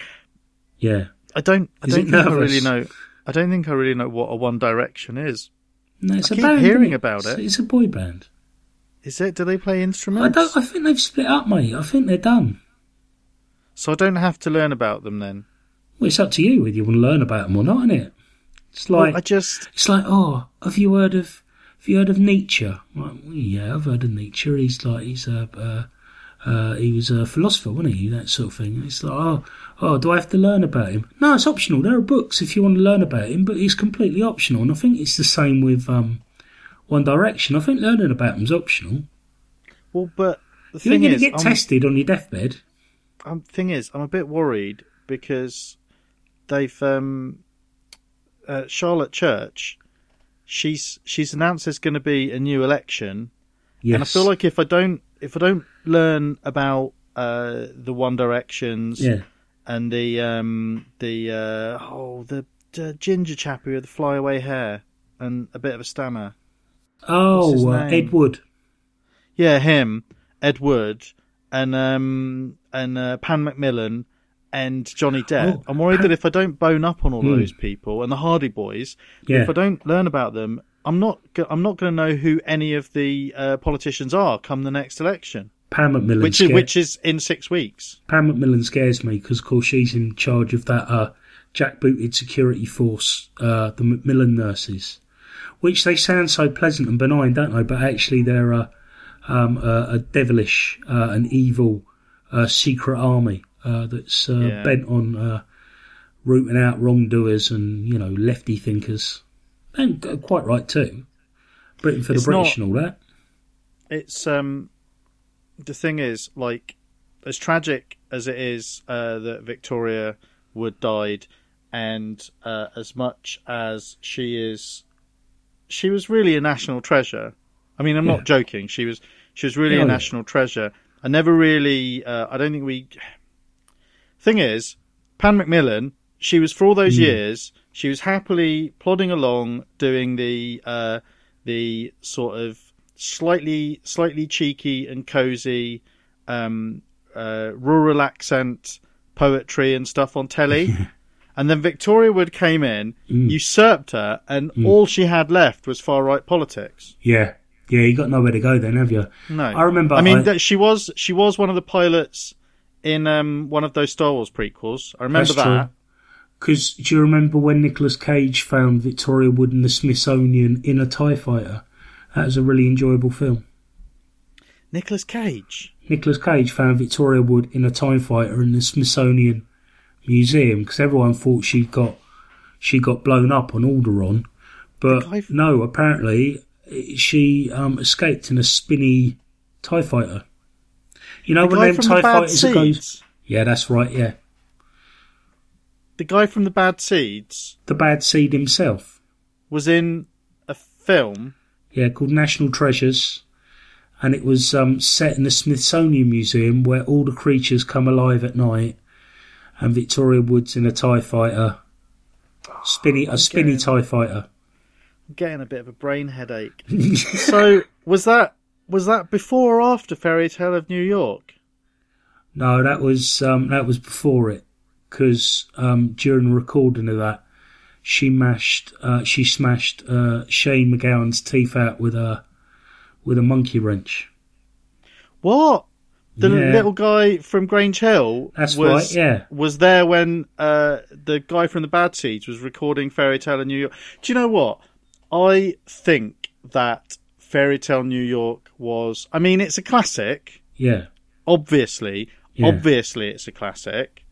Yeah. I don't. I Is don't think I really know. I don't think I really know what a One Direction is. No, it's I a keep band, hearing about it. It's a boy band. Is it? Do they play instruments? I don't. I think they've split up, mate. I think they're done. So I don't have to learn about them then. Well, it's up to you whether you want to learn about them or not, isn't it? It's like well, I just. it's like, oh, have you heard of have you heard of Nietzsche? Like, well, yeah, I've heard of Nietzsche. He's like he's a uh, uh, he was a philosopher, wasn't he? That sort of thing. It's like, oh, oh, do I have to learn about him? No, it's optional. There are books if you want to learn about him, but it's completely optional. And I think it's the same with um, One Direction. I think learning about them's optional. Well, but the You ain't going to get I'm, tested on your deathbed. I'm, thing is, I'm a bit worried because they've um, uh, Charlotte Church. She's she's announced there's going to be a new election, Yes. and I feel like if I don't if I don't learn about uh, the One Directions yeah. and the um, the uh, oh the, the ginger chappie with the flyaway hair and a bit of a stammer, Oh, uh. Ed Wood. yeah, him, Ed Wood, and um and uh, Pan Macmillan and Johnny Depp. Oh, I'm worried Pan- that if I don't bone up on all of those people and the Hardy Boys, Yeah. if I don't learn about them, I'm not go- I'm not going to know who any of the uh, politicians are come the next election, Pam McMillan. which is scares, which is in six weeks. Pam McMillan scares me because, of course, she's in charge of that uh, jackbooted security force, uh, the McMillan nurses, which they sound so pleasant and benign, don't they? But actually, they're a, um, a, a devilish, uh, an evil uh, secret army uh, that's uh, Yeah. bent on uh, rooting out wrongdoers and you know lefty thinkers, and uh, quite right too. Britain for the It's British not- and all that. It's um the thing is like as tragic as it is uh, that Victoria Wood died, and uh, as much as she is, she was really a national treasure. I mean, I'm Yeah. not joking. She was she was really Yeah, a yeah. national treasure. I never really. Uh, I don't think we. Thing is, Pan Macmillan. She was for all those Mm. years. She was happily plodding along, doing the uh, the sort of slightly slightly cheeky and cozy um, uh, rural accent poetry and stuff on telly. [LAUGHS] and then Victoria Wood came in, Mm. usurped her, and all she had left was far right politics. Yeah, yeah, you got nowhere to go then, have you? No, I remember I mean, I- that she was she was one of the pilots in um, one of those Star Wars prequels. I remember That's that. Because do you remember when Nicolas Cage found Victoria Wood in the Smithsonian in a TIE fighter? That was a really enjoyable film. Nicolas Cage. Nicolas Cage found Victoria Wood in a TIE fighter in the Smithsonian Museum because everyone thought she got she got blown up on Alderaan, but no, apparently she um, escaped in a spinny TIE fighter. You know The when them TIE the fighters that goes, yeah, that's right, yeah, The guy from the Bad Seeds the bad seed himself. was in a film. yeah, called National Treasures, and it was um, set in the Smithsonian Museum where all the creatures come alive at night, and Victoria Wood's in a Tie Fighter, spinny a spinny Tie Fighter. I'm getting a bit of a brain headache. [LAUGHS] so was that was that before or after Fairy Tale of New York? No, that was um, that was before it, because um, during the recording of that, she mashed uh, she smashed uh, Shane MacGowan's teeth out with a with a monkey wrench. What? The Yeah. little guy from Grange Hill That's was, right, yeah. was there when uh, the guy from the Bad Seeds was recording Fairy Tale in New York. Do you know what? I think that Fairy Tale New York was. I mean, it's a classic. Yeah, Obviously, Yeah. obviously, it's a classic,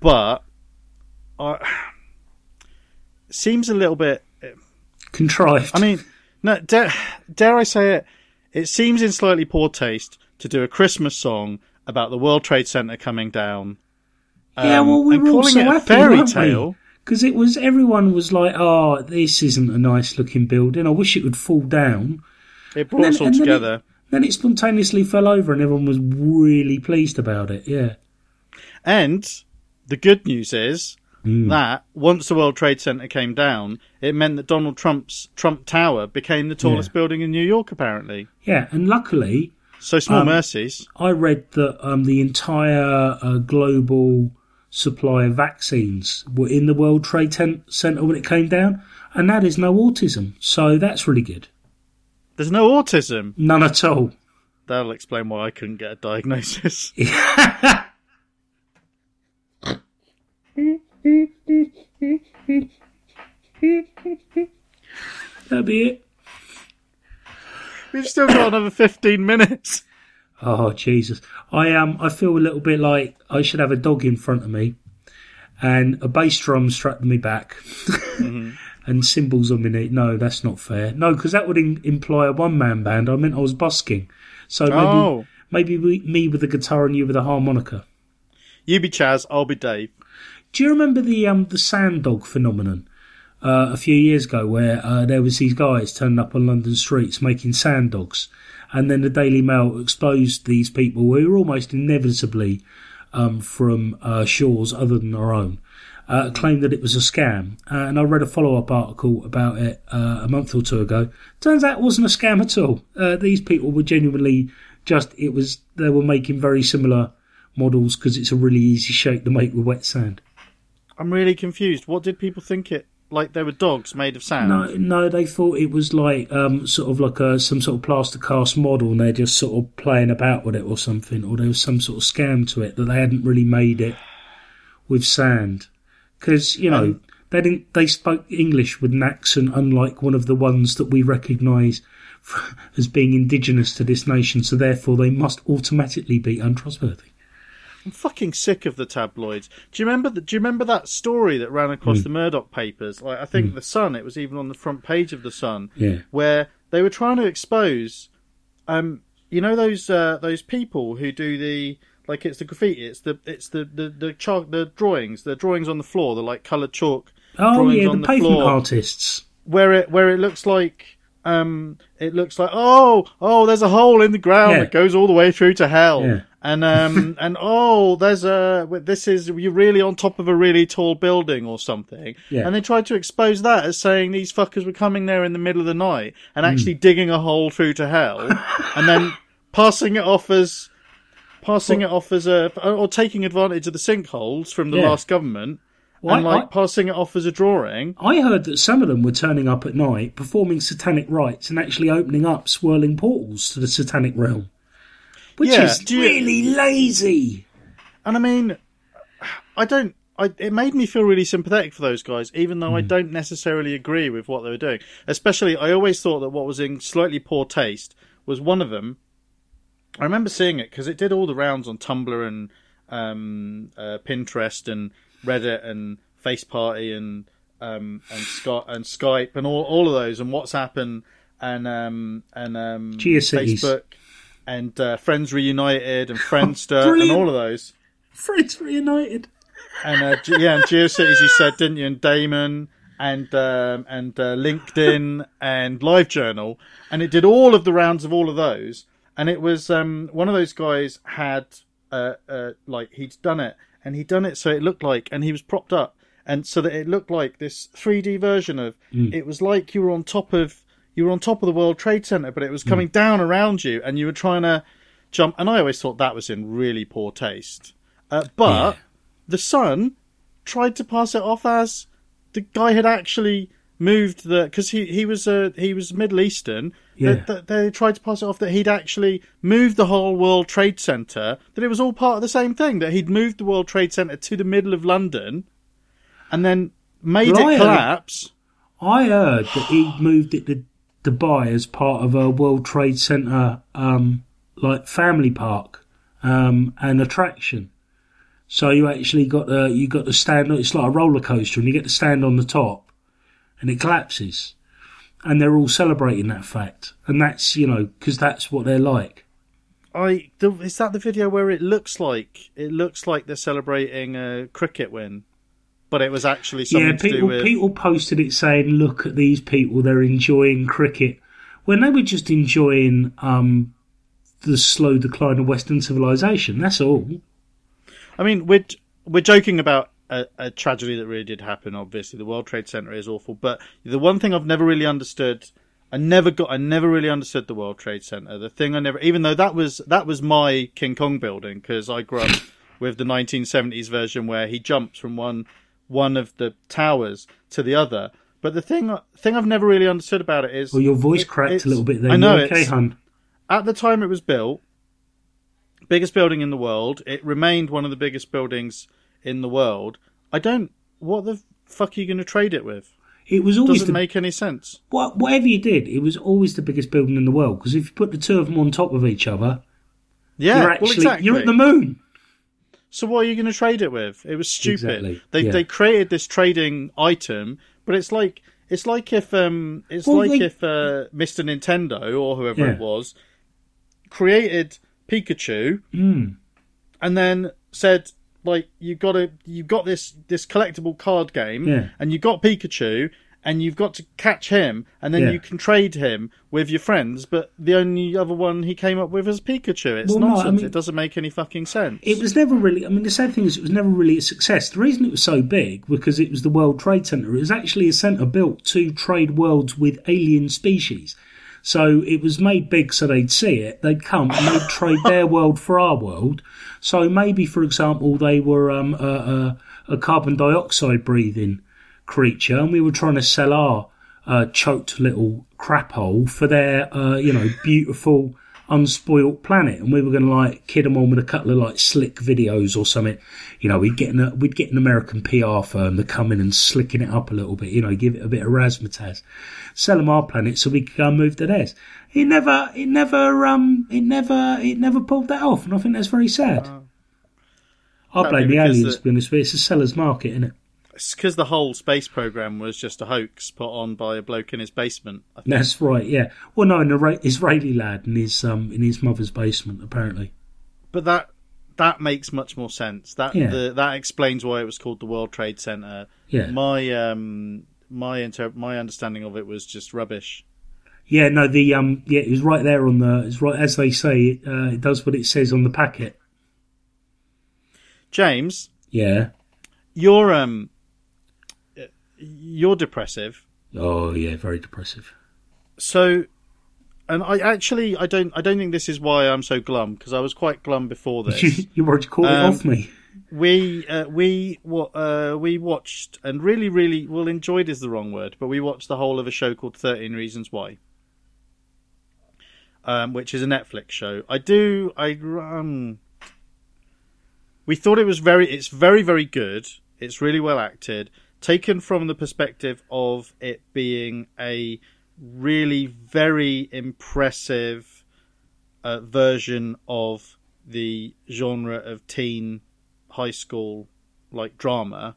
but I seems a little bit. contrived. I mean, no, dare, dare I say it? It seems in slightly poor taste to do a Christmas song about the World Trade Center coming down. yeah, um, well, we and were all calling so it a happy, fairy tale. Because it was everyone was like, "Oh, this isn't a nice looking building. I wish it would fall down." It brought us all and then together. It, then it spontaneously fell over, and everyone was really pleased about it. Yeah, And the good news is Mm. that once the World Trade Center came down, it meant that Donald Trump's Trump Tower became the tallest Yeah. building in New York. Apparently, yeah, and luckily, So small Um, mercies. I read that um, the entire uh, global supply of vaccines were in the World Trade Ten- Center when it came down, and that is no autism. So that's really good. There's no autism. None at all. That'll explain why I couldn't get a diagnosis. [LAUGHS] That'll be it. We've still got another 15 minutes. Oh Jesus! I um I feel a little bit like I should have a dog in front of me, and a bass drum strapped to me back, and cymbals on my knee. No, that's not fair. No, because that would in- imply a one man band. I meant I was busking. So maybe Oh. maybe we, me with the guitar and you with the harmonica. You be Chas, I'll be Dave. Do you remember the um the sand dog phenomenon? Uh, a few years ago, where uh, there was these guys turning up on London streets making sand dogs, and then the Daily Mail exposed these people who were almost inevitably um, from uh, shores other than our own, uh, claimed that it was a scam. Uh, and I read a follow up article about it uh, a month or two ago. Turns out it wasn't a scam at all. Uh, these people were genuinely just, it was, they were making very similar models because it's a really easy shape to make with wet sand. I'm really confused. What did people think it like they were dogs made of sand? No, no, they thought it was like um, sort of like a some sort of plaster cast model, and they're just sort of playing about with it or something, or there was some sort of scam to it that they hadn't really made it with sand, because you know Um, they didn't. They spoke English with an accent unlike one of the ones that we recognise [LAUGHS] as being indigenous to this nation, so therefore they must automatically be untrustworthy. I'm fucking sick of the tabloids. Do you remember that? Do you remember that story that ran across Hmm. the Murdoch papers? Like I think the Sun. It was even on the front page of the Sun. Yeah. where they were trying to expose, um, you know those uh, those people who do the like it's the graffiti, it's the it's the the the, chalk, the drawings, the drawings on the floor, the like coloured chalk Oh yeah, on the the pavement floor, artists. where it where it looks like um it looks like oh oh there's a hole in the ground Yeah. that goes all the way through to hell. Yeah. And um [LAUGHS] and oh there's a this is you're really on top of a really tall building or something Yeah. and they tried to expose that as saying these fuckers were coming there in the middle of the night and actually digging a hole through to hell [LAUGHS] and then passing it off as passing it off as a or taking advantage of the sinkholes from the Yeah. last government Well, and I- like passing it off as a drawing I heard that some of them were turning up at night, performing satanic rites, and actually opening up swirling portals to the satanic realm. Which Yeah, is you- really lazy. And I mean, I don't. I, it made me feel really sympathetic for those guys, even though I don't necessarily agree with what they were doing. Especially, I always thought that what was in slightly poor taste was one of them. I remember seeing it because it did all the rounds on Tumblr and um, uh, Pinterest and Reddit and Face Party and um, and Skype and Skype and all all of those and WhatsApp and and um, and um, GeoCities. Facebook and uh, Friends Reunited and [LAUGHS] Friendster and all of those. Friends reunited. And uh, Ge- yeah, and GeoCities you said, didn't you? And Damon and um, and uh, LinkedIn and LiveJournal, and it did all of the rounds of all of those. And it was um, one of those guys had uh, uh, like he'd done it, and he'd done it so it looked like, and he was propped up, and so that it looked like this 3D version of. It was like you were on top of you were on top of the World Trade Center, but it was coming down around you, and you were trying to jump. And I always thought that was in really poor taste. Uh, but Yeah. the Sun tried to pass it off as the guy had actually moved the because he he was uh, he was Middle Eastern. Yeah. They, they tried to pass it off that he'd actually moved the whole World Trade Center. That it was all part of the same thing. That he'd moved the World Trade Center to the middle of London, and then made I it heard- collapse. I heard that he moved it to Dubai as part of a World Trade Center, um, like family park, um, and attraction. So you actually got the you got to stand. It's like a roller coaster, and you get to stand on the top, and it collapses, and they're all celebrating that fact, and that's you know because that's what they're like. I is that the video where it looks like it looks like they're celebrating a cricket win, but it was actually something yeah, to do people with. people posted it saying, "Look at these people; they're enjoying cricket," when they were just enjoying um, the slow decline of Western civilization. That's all. I mean, we're we're joking about a, a tragedy that really did happen. Obviously, the World Trade Center is awful, but the one thing I've never really understood I never got. I never really understood the World Trade Center. The thing I never, even though that was that was my King Kong building because I grew up with the 1970s version where he jumps from one one of the towers to the other. But the thing thing I've never really understood about it is Well, your voice it- cracked a little bit there. I know okay, hun. at the time it was built, biggest building in the world. It remained one of the biggest buildings in the world. I don't. What the fuck are you going to trade it with? It was always Doesn't the make any sense. What, whatever you did, it was always the biggest building in the world. Because if you put the two of them on top of each other, Yeah, you're actually well, exactly. you're at the moon. So what are you going to trade it with? It was stupid. Exactly, They yeah. they created this trading item, but it's like it's like if um it's Well, like they- if uh, Mr. Nintendo or whoever Yeah. it was created Pikachu Mm. and then said like you got to you got this this collectible card game Yeah. and you got Pikachu and you've got to catch him and then Yeah. you can trade him with your friends but the only other one he came up with is Pikachu it's Well, no, I nonsense mean- it doesn't make any fucking sense It was never really. I mean, the sad thing is, it was never really a success. The reason it was so big because it was the World Trade Center. It was actually a center built to trade worlds with alien species. So it was made big so they'd see it, they'd come and they'd [LAUGHS] trade their world for our world. So maybe, for example, they were um, a, a, a carbon dioxide breathing creature, and we were trying to sell our uh, choked little crap hole for their, uh, you know, beautiful, unspoilt planet. And we were going to like kid them on with a couple of like slick videos or something. You know, we'd get an, we'd get an American PR firm to come in and slicken it up a little bit. You know, give it a bit of razzmatazz, sell them our planet so we could go and move to theirs. It never, it never, um, it never, it never pulled that off, and I think that's very sad. I That'd blame the aliens. the- To be honest with you, it's a seller's market, isn't it? It's because the whole space program was just a hoax put on by a bloke in his basement. I think. That's right. Yeah. Well, no, an Israeli lad in his um in his mother's basement, apparently. But that that makes much more sense. That Yeah. the, that explains why it was called the World Trade Center. Yeah. My um my inter- my understanding of it was just rubbish. Yeah. No. The um. Yeah. It was right there on the. It's right as they say. It, uh, it does what it says on the packet. James, Yeah. you're um you're depressive. Oh yeah. Very depressive. So and I actually I don't I don't think this is why I'm so glum because I was quite glum before this. [LAUGHS] you caught it Um, off me. we uh, we uh, we watched and really really well enjoyed is the wrong word, but we watched the whole of a show called Thirteen Reasons Why, um, which is a Netflix show. I do I um, we thought it was very it's very very good. It's really well acted, taken from the perspective of it being a really very impressive uh, version of the genre of teen high school like drama.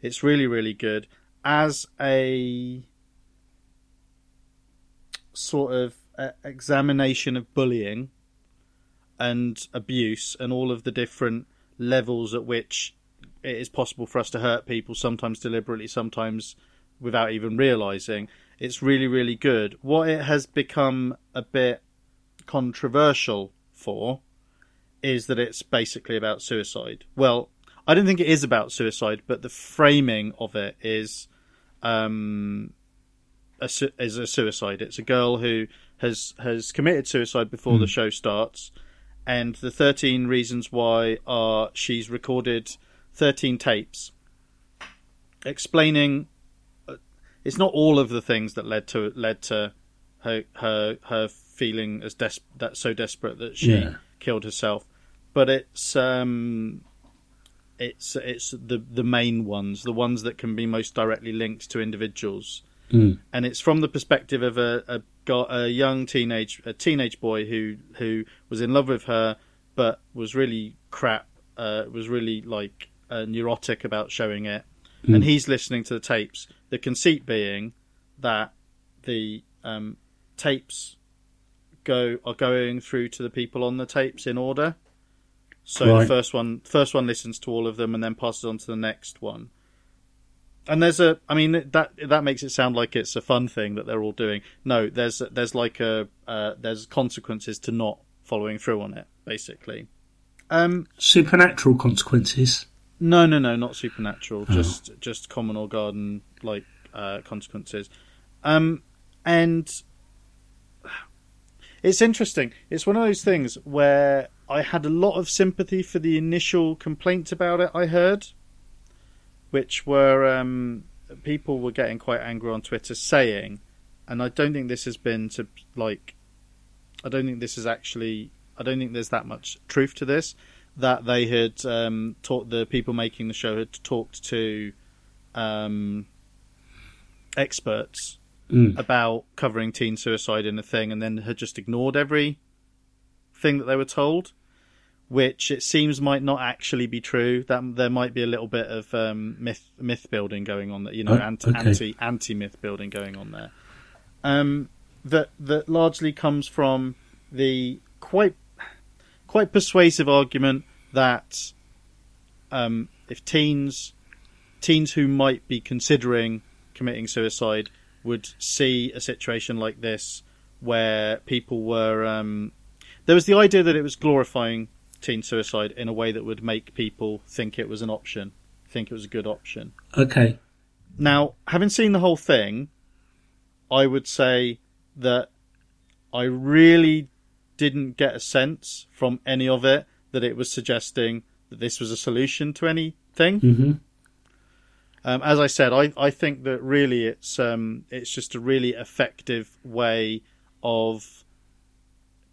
It's really really good as a sort of uh, examination of bullying and abuse and all of the different levels at which it is possible for us to hurt people sometimes deliberately sometimes without even realizing it's really really good what it has become a bit controversial for is that it's basically about suicide. Well, I don't think it is about suicide, but the framing of it is um, a, su- is a suicide. It's a girl who has has committed suicide before the show starts, and the thirteen reasons why are she's recorded thirteen tapes explaining. uh, It's not all of the things that led to led to her her her feeling as des- that so desperate that she Yeah. killed herself, but it's um, it's it's the the main ones, the ones that can be most directly linked to individuals, Mm. and it's from the perspective of a a, a young teenage a teenage boy who who was in love with her, but was really crap, uh, was really like uh, neurotic about showing it, and he's listening to the tapes. The conceit being that the um, tapes go are going through to the people on the tapes in order. So the first one, first one listens to all of them and then passes on to the next one. And there's a, I mean that that makes it sound like it's a fun thing that they're all doing. No, there's there's like a uh, there's consequences to not following through on it, basically. Um, Supernatural consequences. No, no, no, not supernatural. Just just common or garden like uh, consequences. Um, and it's interesting. It's one of those things where I had a lot of sympathy for the initial complaints about it I heard, which were um, people were getting quite angry on Twitter saying, and I don't think this has been to like, I don't think this is actually, I don't think there's that much truth to this, that they had um, taught the people making the show had talked to um, experts Mm. about covering teen suicide in a thing and then had just ignored every thing that they were told, which it seems might not actually be true. That there might be a little bit of um, myth myth building going on. That you know, Oh, anti okay. anti anti myth building going on there. Um, that that largely comes from the quite quite persuasive argument that um, if teens teens who might be considering committing suicide would see a situation like this where people were um, there was the idea that it was glorifying teen suicide in a way that would make people think it was an option think it was a good option Okay. now, having seen the whole thing, I would say that I really didn't get a sense from any of it that it was suggesting that this was a solution to anything. hmm Um, as I said, I, I think that really it's um, it's just a really effective way of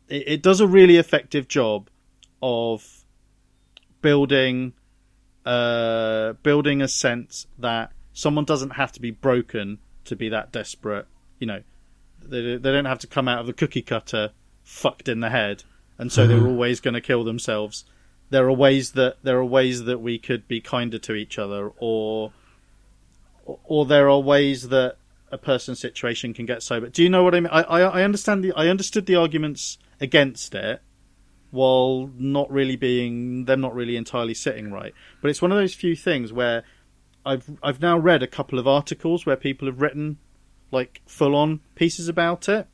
it, it does a really effective job of building uh, building a sense that someone doesn't have to be broken to be that desperate. You know, they they don't have to come out of the cookie cutter fucked in the head, and so they're mm-hmm. always going to kill themselves. There are ways that there are ways that we could be kinder to each other, or or there are ways that a person's situation can get sober. Do you know what I mean? I, I, I understand the I understood the arguments against it, while not really being them not really entirely sitting right. But it's one of those few things where I've I've now read a couple of articles where people have written like full on pieces about it,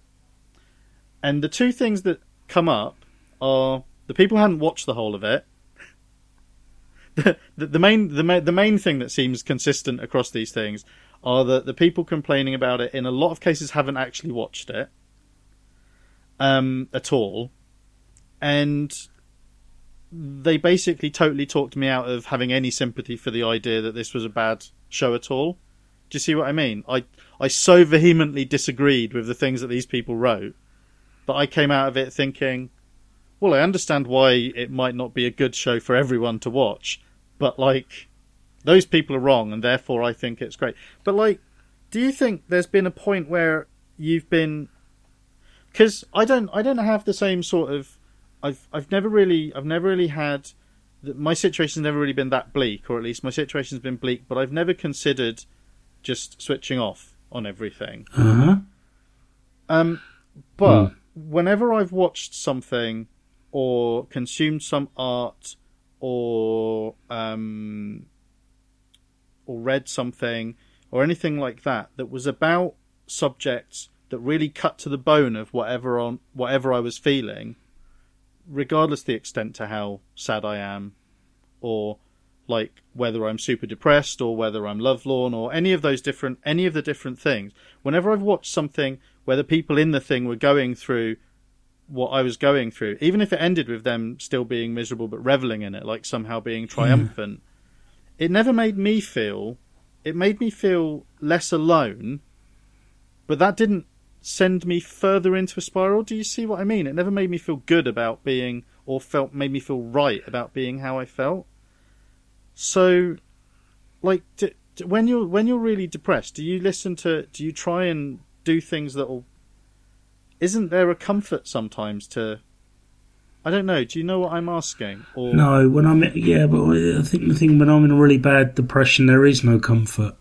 and the two things that come up are the people hadn't watched the whole of it. [LAUGHS] the, the, the main the, ma- the main thing that seems consistent across these things are that the people complaining about it in a lot of cases haven't actually watched it um, at all, and they basically totally talked me out of having any sympathy for the idea that this was a bad show at all. Do you see what I mean? I I so vehemently disagreed with the things that these people wrote that I came out of it thinking, well, I understand why it might not be a good show for everyone to watch, but like those people are wrong, and therefore I think it's great. But like, do you think there's been a point where you've been? Because I don't, I don't have the same sort of. I've, I've never really, I've never really had. My situation's never really been that bleak, or at least my situation's been bleak. But I've never considered just switching off on everything. Uh huh. Um, but whenever I've watched something or consumed some art or um, or read something or anything like that that was about subjects that really cut to the bone of whatever on whatever I was feeling, regardless the extent to how sad I am, or like whether I'm super depressed or whether I'm lovelorn or any of those different any of the different things. Whenever I've watched something where the people in the thing were going through what I was going through, even if it ended with them still being miserable but reveling in it, like somehow being hmm. triumphant, it never made me feel. It made me feel less alone, but that didn't send me further into a spiral. Do you see what I mean? It never made me feel good about being, or felt made me feel right about being how I felt. So, like, d d when you're when you're really depressed, do you listen to? Do you try and do things that will? Isn't there a comfort sometimes to? I don't know. Do you know what I'm asking? Or No, when I'm yeah, but I think the thing when I'm in a really bad depression, there is no comfort.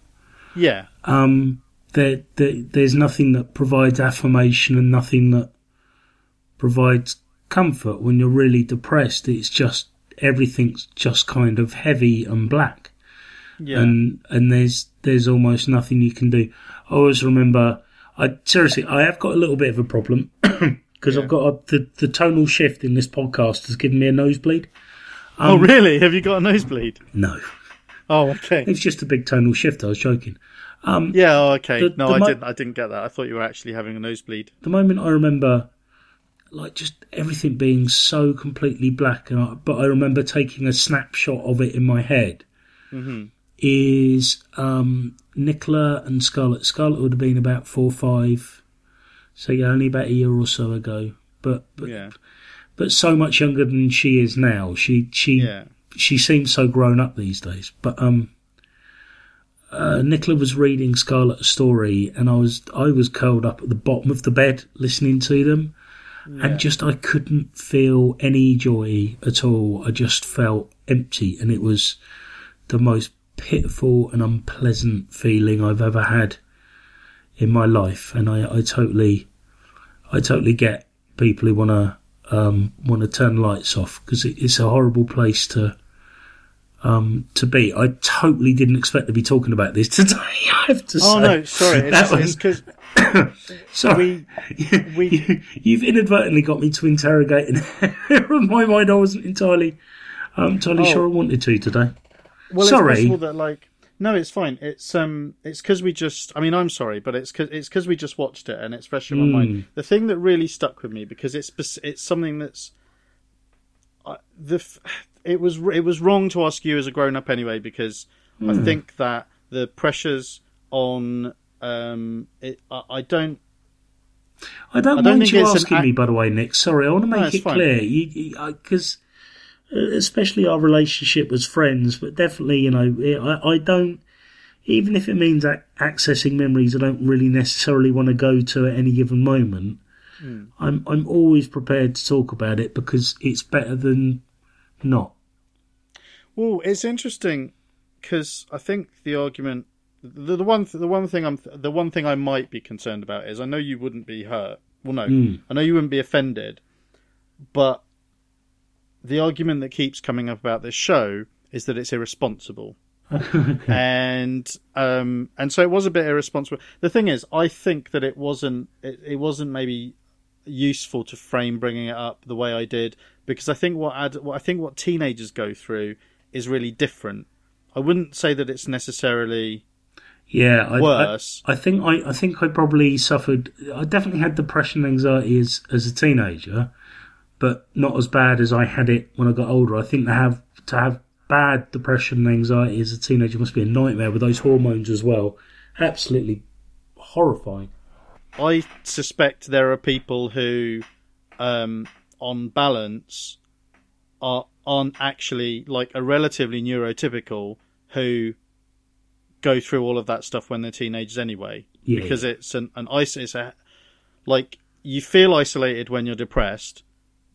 yeah, Um, there, there there's nothing that provides affirmation and nothing that provides comfort when you're really depressed. It's just everything's just kind of heavy and black. yeah, and and there's there's almost nothing you can do. I always remember. I seriously, I have got a little bit of a problem [CLEARS THROAT] because Yeah. I've got a, the the tonal shift in this podcast has given me a nosebleed. oh, Um, really? Have you got a nosebleed? No, Oh, okay. it's just a big tonal shift. I was joking. Um, Yeah. Oh, okay. The- no, the I mo- didn't. I didn't get that. I thought you were actually having a nosebleed. the moment I remember, like just everything being so completely black, and I, but I remember taking a snapshot of it in my head. Is um, Nicola and Scarlett? Scarlett would have been about four, or five, so yeah, only about a year or so ago. But but Yeah. but so much younger than she is now. She she Yeah. she seems so grown up these days. But um, uh, Nicola was reading Scarlett a story, and I was I was curled up at the bottom of the bed listening to them, and just I couldn't feel any joy at all. I just felt empty, and it was the most pitiful and unpleasant feeling I've ever had in my life. And I, I totally, I totally get people who want to um, want to turn lights off because it, it's a horrible place to um, to be. I totally didn't expect to be talking about this [LAUGHS] today. I have to say. Oh say. no, sorry. [LAUGHS] That was- because [COUGHS] Sorry, we- [LAUGHS] you, have inadvertently got me to interrogate an area of my mind I wasn't entirely um, entirely Oh. sure I wanted to today. Well, Sorry. it's possible that like no, it's fine. It's um, it's because we just. I mean, I'm sorry, but it's cause, it's because we just watched it and it's fresh in my Hmm. mind. The thing that really stuck with me because it's it's something that's uh, the it was it was wrong to ask you as a grown up anyway because I Hmm. think that the pressures on um, it I, I don't I don't I don't mind you asking ac- me, by the way, Nick. Sorry, I want to make it's it fine. clear. You, because especially our relationship as friends, but definitely, you know, I, I don't. Even if it means ac- accessing memories, I don't really necessarily want to go to at any given moment. Hmm. I'm I'm always prepared to talk about it because it's better than not. Well, it's interesting because I think the argument, the, the one, the one thing I'm, the one thing I might be concerned about is I know you wouldn't be hurt. Well, no, I know you wouldn't be offended, but the argument that keeps coming up about this show is that it's irresponsible. [LAUGHS] and um and so it was a bit irresponsible. The thing is, I think that it wasn't it, it wasn't maybe useful to frame bringing it up the way I did because I think what ad, what I think what teenagers go through is really different. I wouldn't say that it's necessarily Yeah, I, Worse. I, I think I, I think I probably suffered. I definitely had depression and anxiety as as a teenager, but not as bad as I had it when I got older. I think to have to have bad depression and anxiety as a teenager must be a nightmare with those hormones as well. Absolutely horrifying. I suspect there are people who, um, on balance, are aren't actually like a relatively neurotypical who go through all of that stuff when they're teenagers anyway. Yeah. Because it's an an it's a like you feel isolated when you're depressed,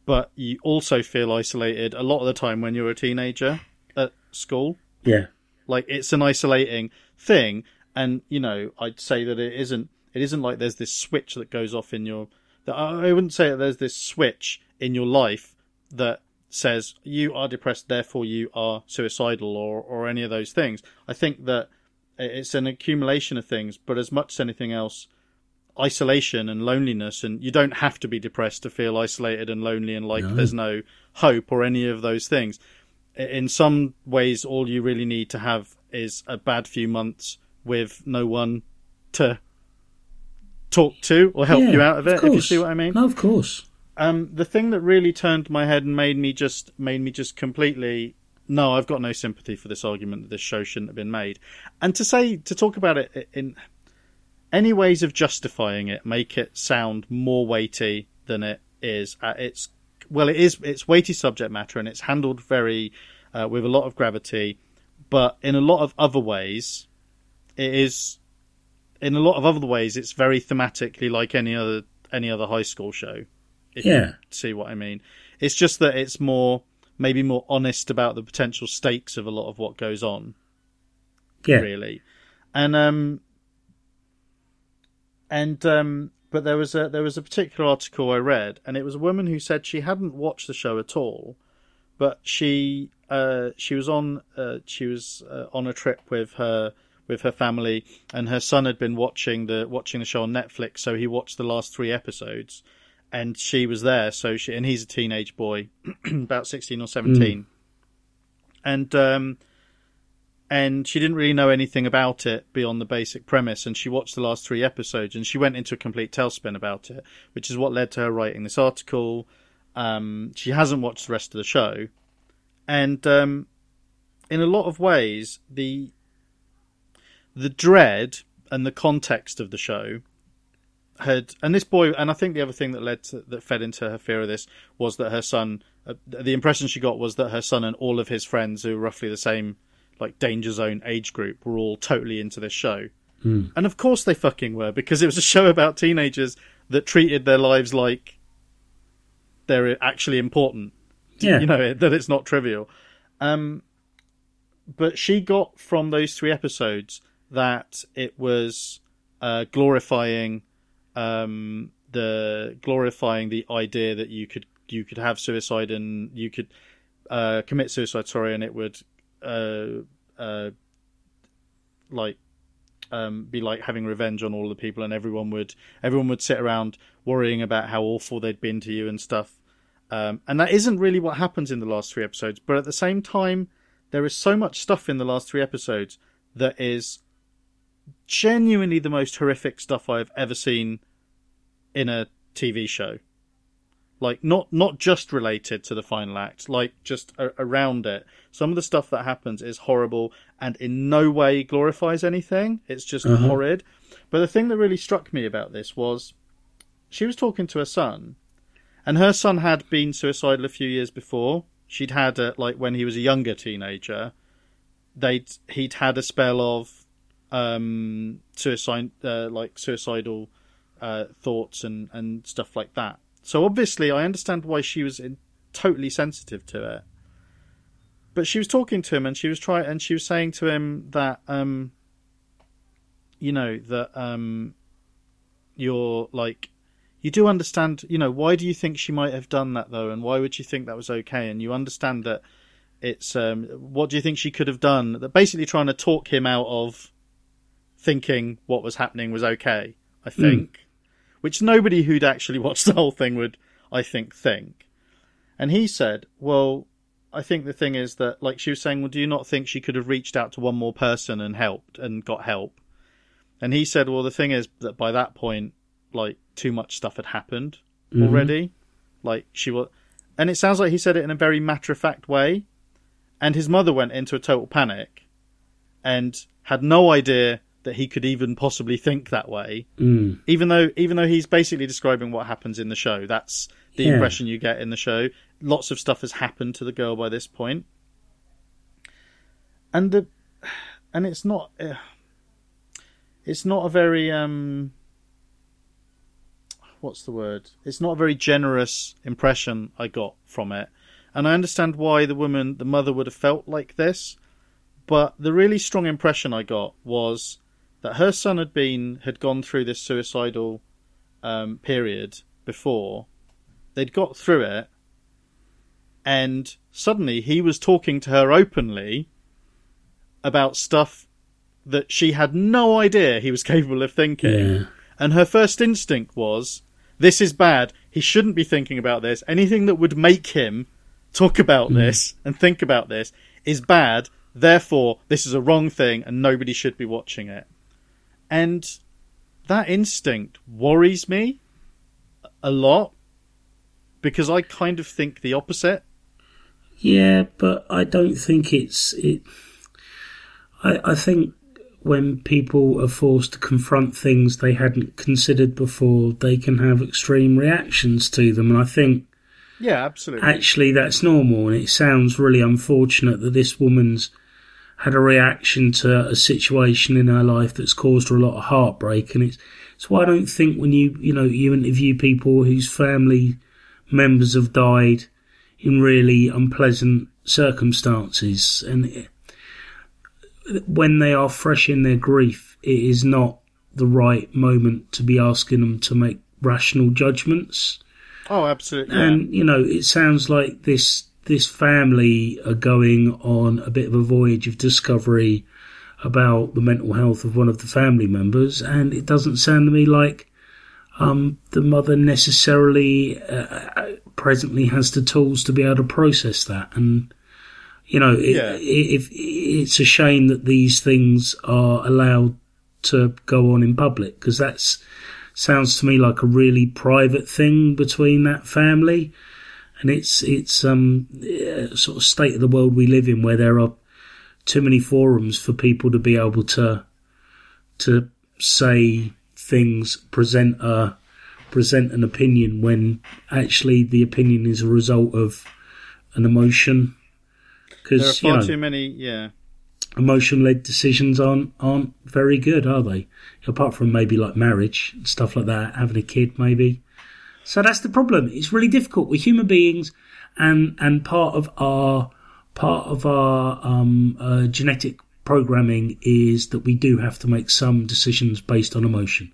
but you also feel isolated a lot of the time when you're a teenager at school. Yeah, like it's an isolating thing and you know i'd say that it isn't it isn't like there's this switch that goes off in your that i wouldn't say that there's this switch in your life that says you are depressed therefore you are suicidal or or any of those things. I think that it's an accumulation of things but as much as anything else isolation and loneliness and you don't have to be depressed to feel isolated and lonely and like there's no hope or any of those things in some ways, all you really need to have is a bad few months with no one to talk to or help Yeah, you out of it. if you see what I mean. No, of course. Um, the thing that really turned my head and made me just made me just completely no, I've got no sympathy for this argument that this show shouldn't have been made, and to say to talk about it in any ways of justifying it make it sound more weighty than it is. Uh, it's well, it is it's weighty subject matter and it's handled very uh, with a lot of gravity, but in a lot of other ways, it is in a lot of other ways it's very thematically like any other any other high school show. If Yeah. you see what I mean. It's just that it's more maybe more honest about the potential stakes of a lot of what goes on Yeah, really. And um and um but there was a there was a particular article I read and it was a woman who said she hadn't watched the show at all, but she uh she was on uh she was uh, on a trip with her with her family and her son had been watching the watching the show on Netflix so he watched the last 3 episodes and she was there so she and he's a teenage boy [CLEARS THROAT] about 16 or 17 and um and she didn't really know anything about it beyond the basic premise. And she watched the last three episodes, and she went into a complete tailspin about it, which is what led to her writing this article. Um, she hasn't watched the rest of the show, and um, in a lot of ways, the the dread and the context of the show had, and this boy, and I think the other thing that led to, that fed into her fear of this was that her son, uh, the impression she got was that her son and all of his friends, who were roughly the same, like danger zone age group, were all totally into this show. Mm. And of course they fucking were, because it was a show about teenagers that treated their lives like they're actually important. Yeah. You know, [LAUGHS] that it's not trivial. Um, but she got from those three episodes that it was uh, glorifying um, the glorifying the idea that you could you could have suicide and you could uh, commit suicide. Sorry, and it would uh, uh, like um, be like having revenge on all the people, and everyone would everyone would sit around worrying about how awful they'd been to you and stuff. Um, and that isn't really what happens in the last three episodes. But at the same time, there is so much stuff in the last three episodes that is genuinely the most horrific stuff I've ever seen in a TV show. Like not not just related to the final act, like just a- around it. Some of the stuff that happens is horrible and in no way glorifies anything. It's just Uh-huh. horrid. But the thing that really struck me about this was she was talking to her son, and her son had been suicidal a few years before. She'd had a, like when he was a younger teenager, they'd he'd had a spell of um, suicide, uh, like suicidal uh, thoughts and and stuff like that. So obviously, I understand why she was in, totally sensitive to it. But she was talking to him, and she was trying, and she was saying to him that, um, you know, that um, you're like, you do understand, you know, why do you think she might have done that though, and why would you think that was okay? And you understand that it's, um, what do you think she could have done? That basically trying to talk him out of thinking what was happening was okay. I think which nobody who'd actually [LAUGHS] watched the whole thing would, I think, think. And he said, well, I think the thing is that, like she was saying, well, do you not think she could have reached out to one more person and helped and got help? And he said, well, the thing is that by that point, like, too much stuff had happened mm-hmm. already. Like, she was, and it sounds like he said it in a very matter of fact way. And his mother went into a total panic and had no idea that he could even possibly think that way. Mm. even though even though he's basically describing what happens in the show. That's the Yeah. impression you get in the show. Lots of stuff has happened to the girl by this point. And the and it's not uh, it's not a very um what's the word? It's not a very generous impression i got from it. And i understand why the woman the mother would have felt like this but the really strong impression i got was that her son had been had gone through this suicidal um, period before. They'd got through it, and suddenly he was talking to her openly about stuff that she had no idea he was [LAUGHS] capable of thinking. Yeah. And her first instinct was, "This is bad. He shouldn't be thinking about this. Anything that would make him talk about this and think about this is bad. Therefore, this is a wrong thing, and nobody should be watching it." And that instinct worries me a lot because I kind of think the opposite. Yeah, but I don't think it's it. I I think when people are forced to confront things they hadn't considered before, they can have extreme reactions to them, and I think Yeah, absolutely. actually that's normal. And it sounds really unfortunate that this woman's had a reaction to a situation in her life that's caused her a lot of heartbreak, and it's it's why I don't think when you you know you interview people whose family members have died in really unpleasant circumstances, and it, when they are fresh in their grief, it is not the right moment to be asking them to make rational judgments. oh, absolutely. And you know, it sounds like this this family are going on a bit of a voyage of discovery about the mental health of one of the family members, and it doesn't sound to me like um, the mother necessarily uh, presently has the tools to be able to process that. And You know, it, Yeah. it's a shame that these things are allowed to go on in public because that's sounds to me like a really private thing between that family, and it's it's um sort of state of the world we live in where there are too many forums for people to be able to to say things, present a present an opinion when actually the opinion is a result of an emotion. There are Because you far know, too many. Yeah, emotion led decisions aren't aren't very good, are they? Apart from maybe like marriage and stuff like that, having a kid maybe. So that's the problem. It's really difficult. We're human beings, and and part of our part of our um, uh, genetic programming is that we do have to make some decisions based on emotion,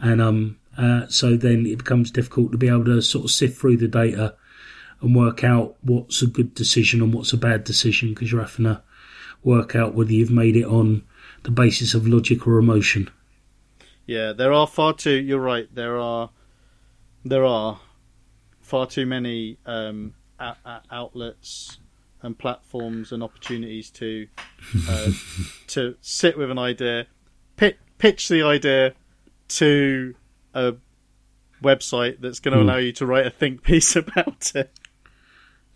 and um, uh, so then it becomes difficult to be able to sort of sift through the data and work out what's a good decision and what's a bad decision because you're having to work out whether you've made it on the basis of logic or emotion. yeah. There are far too. You're right. There are. There are far too many um, a- a- outlets and platforms and opportunities to uh, [LAUGHS] to sit with an idea, pit, pitch the idea to a website that's going to Hmm. allow you to write a think piece [LAUGHS] about it.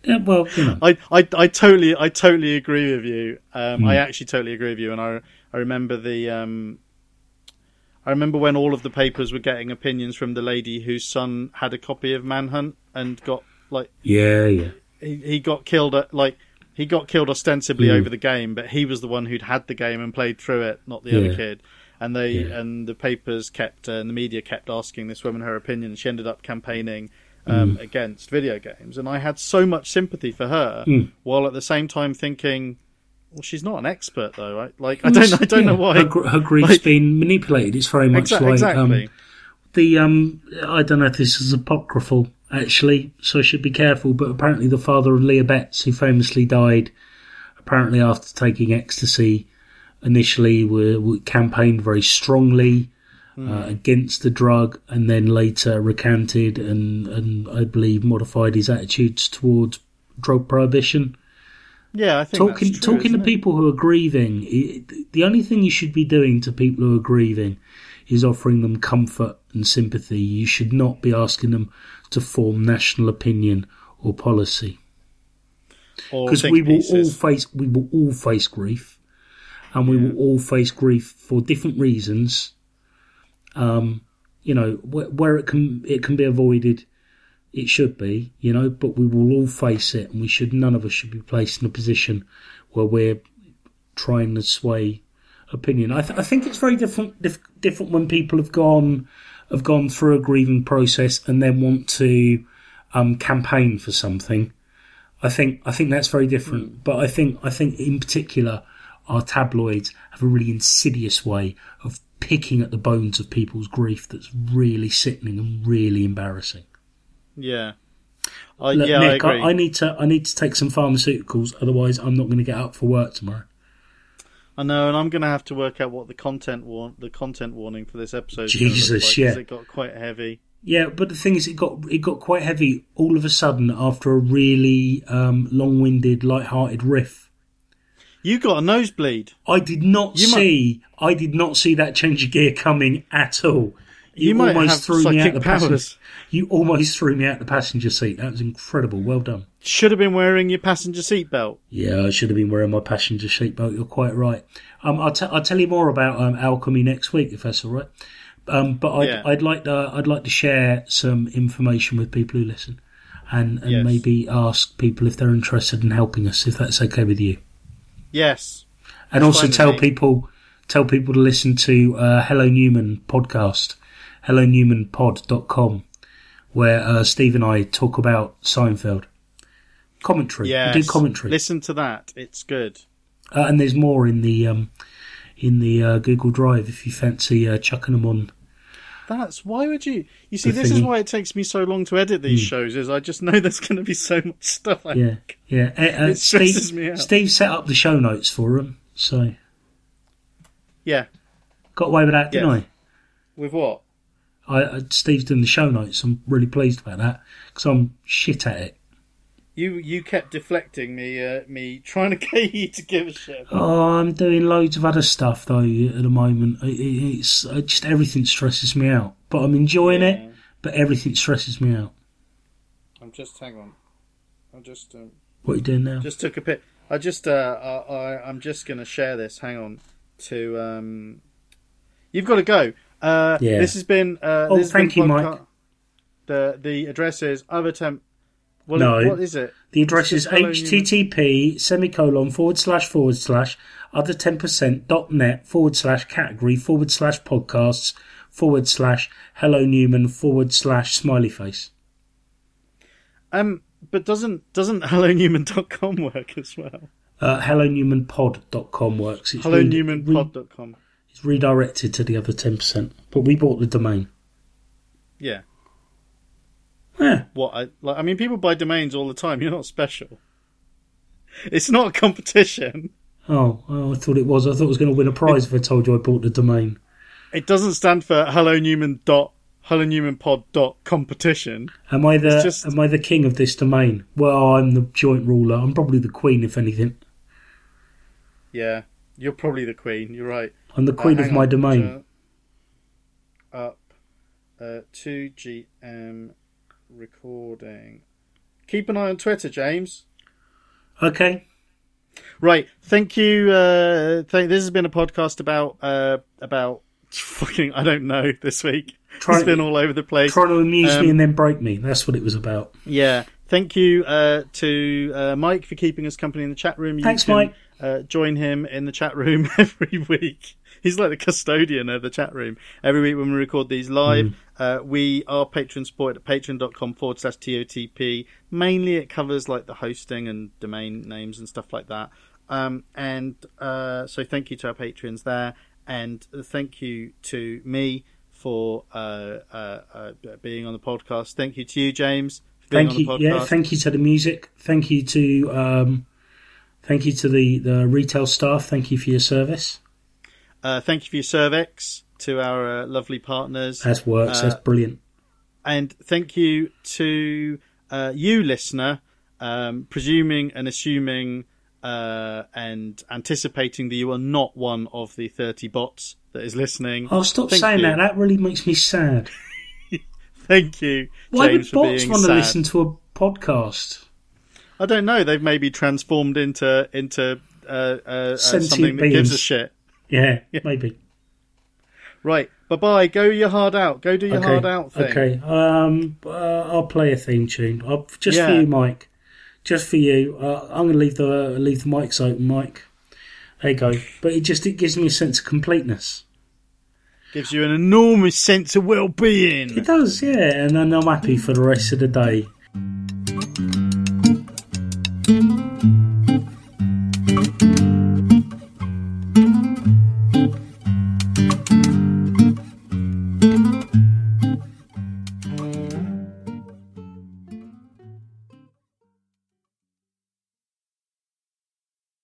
Yeah, well, you know, I, I, I totally I totally agree with you. Um, Hmm. I actually totally agree with you, and I I remember the um, I remember when all of the papers were getting opinions from the lady whose son had a copy of Manhunt and got like yeah, yeah, he, he got killed at like he got killed ostensibly Hmm. over the game, but he was the one who'd had the game and played through it, not the Yeah. other kid. And they Yeah. and the papers kept uh, and the media kept asking this woman her opinion. She ended up campaigning um, Hmm. against video games, and I had so much sympathy for her, Mm. while at the same time thinking, well, she's not an expert though, right? Like I don't I don't know why. her, her grief's like- been manipulated. It's very much Exa- like exactly. um, the um. I don't know if this is apocryphal actually, so I should be careful. But apparently, the father of Leah Betts, who famously died, apparently after taking ecstasy, initially were, were campaigned very strongly uh, against the drug, and then later recanted and and I believe modified his attitudes towards drug prohibition yeah, I think talking that's true, talking to it? people who are grieving i the only thing you should be doing to people who are grieving is offering them comfort and sympathy. You should not be asking them to form national opinion or policy. Because we will all face we will all face grief and we will all face grief for different reasons. Um you know where, where it can it can be avoided it should be you know but we will all face it and we should none of us should be placed in a position where we're trying to sway opinion i, th- I think it's very different dif- different when people have gone have gone through a grieving process and then want to um campaign for something I think I think that's very different. But I think I think in particular our tabloids have a really insidious way of picking at the bones of people's grief that's really sickening and really embarrassing. Yeah. I, Look, yeah, Nick, I agree. I, need to I need to take some pharmaceuticals, otherwise I'm not going to get up for work tomorrow. I know, and I'm going to have to work out what the content war- the content warning for this episode. is gonna look Jesus, like, yeah. it got quite heavy. Yeah, but the thing is, it got it got quite heavy all of a sudden after a really um, long-winded, light-hearted riff. You got a nosebleed. I did not You might- see. I did not see that change of gear coming at all. You, might have threw me out the powers. You almost threw me out the passenger seat. That was incredible. Well done. Should have been wearing your passenger seatbelt. Yeah, I should have been wearing my passenger seatbelt. You're quite right. Um, I'll, t- I'll tell you more about um, alchemy next week if that's all right. Um, but I'd, Yeah. I'd like to I'd like to share some information with people who listen, and, and Yes. maybe ask people if they're interested in helping us, if that's okay with you. Yes. And That's also tell me. people tell people to listen to uh, Hello Newman podcast, hellonewmanpod.com, where uh, Steve and I talk about Seinfeld. Commentary. Yeah, We do commentary. Listen to that. It's good. Uh, and there's more in the um, in the uh, Google Drive if you fancy uh, chucking them on. That's why would you? You see, this is why it takes me so long to edit these shows. Is I just know [LAUGHS] there's going to be so much stuff. I. Yeah, [LAUGHS] yeah. Uh, uh, It stresses Steve, me out. Steve set up the show notes for them, so yeah. got away with that, didn't Yes. I? With what? I, Steve's doing the show notes. I'm really pleased about that because I'm shit at it. You you kept deflecting me, uh, me trying to [LAUGHS] get you to give a shit. Oh, I'm doing loads of other stuff though at the moment. It, it, it's uh, just everything stresses me out, but I'm enjoying it. But everything stresses me out. I'm just hang on. I just um, What are you doing now? just took a pic. I just uh, I, I I'm just gonna share this. Hang on to um. You've got to go. Uh, Yeah. This has been. Uh, Oh, this thank been you, podca- Mike. The the address is other temp. Well, No. what is it? The address It's is just hello, http semicolon forward slash forward slash other ten percent dot net forward slash category forward slash podcasts forward slash hello Newman forward slash smiley face. Um, but doesn't doesn't [LAUGHS] HelloNewman.com work as well? Uh, HelloNewmanPod.com works. It's re- HelloNewmanPod.com. It's redirected to the other ten percent, but we bought the domain. Yeah. Yeah, What I like. I mean, people buy domains all the time. You're not special. It's not a competition. Oh, oh, I thought it was. I thought I was going to win a prize if I told you I bought the domain. It doesn't stand for Hello Newman dot Hello Newman Pod dot competition. Am I the just- am I the king of this domain? Well, I'm the joint ruler. I'm probably the queen, if anything. Yeah, you're probably the queen. You're right. I'm the queen Uh, of my domain. Up. Uh, 2GM recording. Keep an eye on Twitter, James. Okay. Right. Thank you. Uh, th- this has been a podcast about uh, about fucking I don't know this week. Try- it's been all over the place. Trying to amuse Um, me and then break me. That's what it was about. Yeah. Thank you uh, to uh, Mike for keeping us company in the chat room. You Thanks, can, Mike. Uh, join him in the chat room [LAUGHS] every week. He's like the custodian of the chat room. Every week when we record these live, Mm. uh, we are patron support at patreon.com forward slash TOTP. Mainly it covers like the hosting and domain names and stuff like that. Um, and uh, so thank you to our patrons there. And thank you to me for uh, uh, uh, being on the podcast. Thank you to you, James. Thank you. Yeah. Thank you to the music. Thank you to um, thank you to the the retail staff. Thank you for your service. Uh, thank you for your cervix to our uh, lovely partners. That works. Uh, That's brilliant. and thank you to uh, you, listener, um, presuming and assuming uh, and anticipating that you are not one of the 30 bots that is listening. Oh, stop Thank saying you. that. That really makes me sad. [LAUGHS] Thank you, Why James, would bots want to listen to a podcast? I don't know. They've maybe transformed into into uh, uh, uh, something that gives a shit. Yeah, maybe. Right. Bye bye. Go your hard out. Go do your okay. hard out thing. Okay. Um, uh, I'll play a theme tune. I'll, just for you, Mike. Just for you. Uh, I'm going to leave the leave the mics open, Mike. There you go. But it just it gives me a sense of completeness. Gives you an enormous sense of well-being. It does, yeah. And then I'm happy for the rest of the day.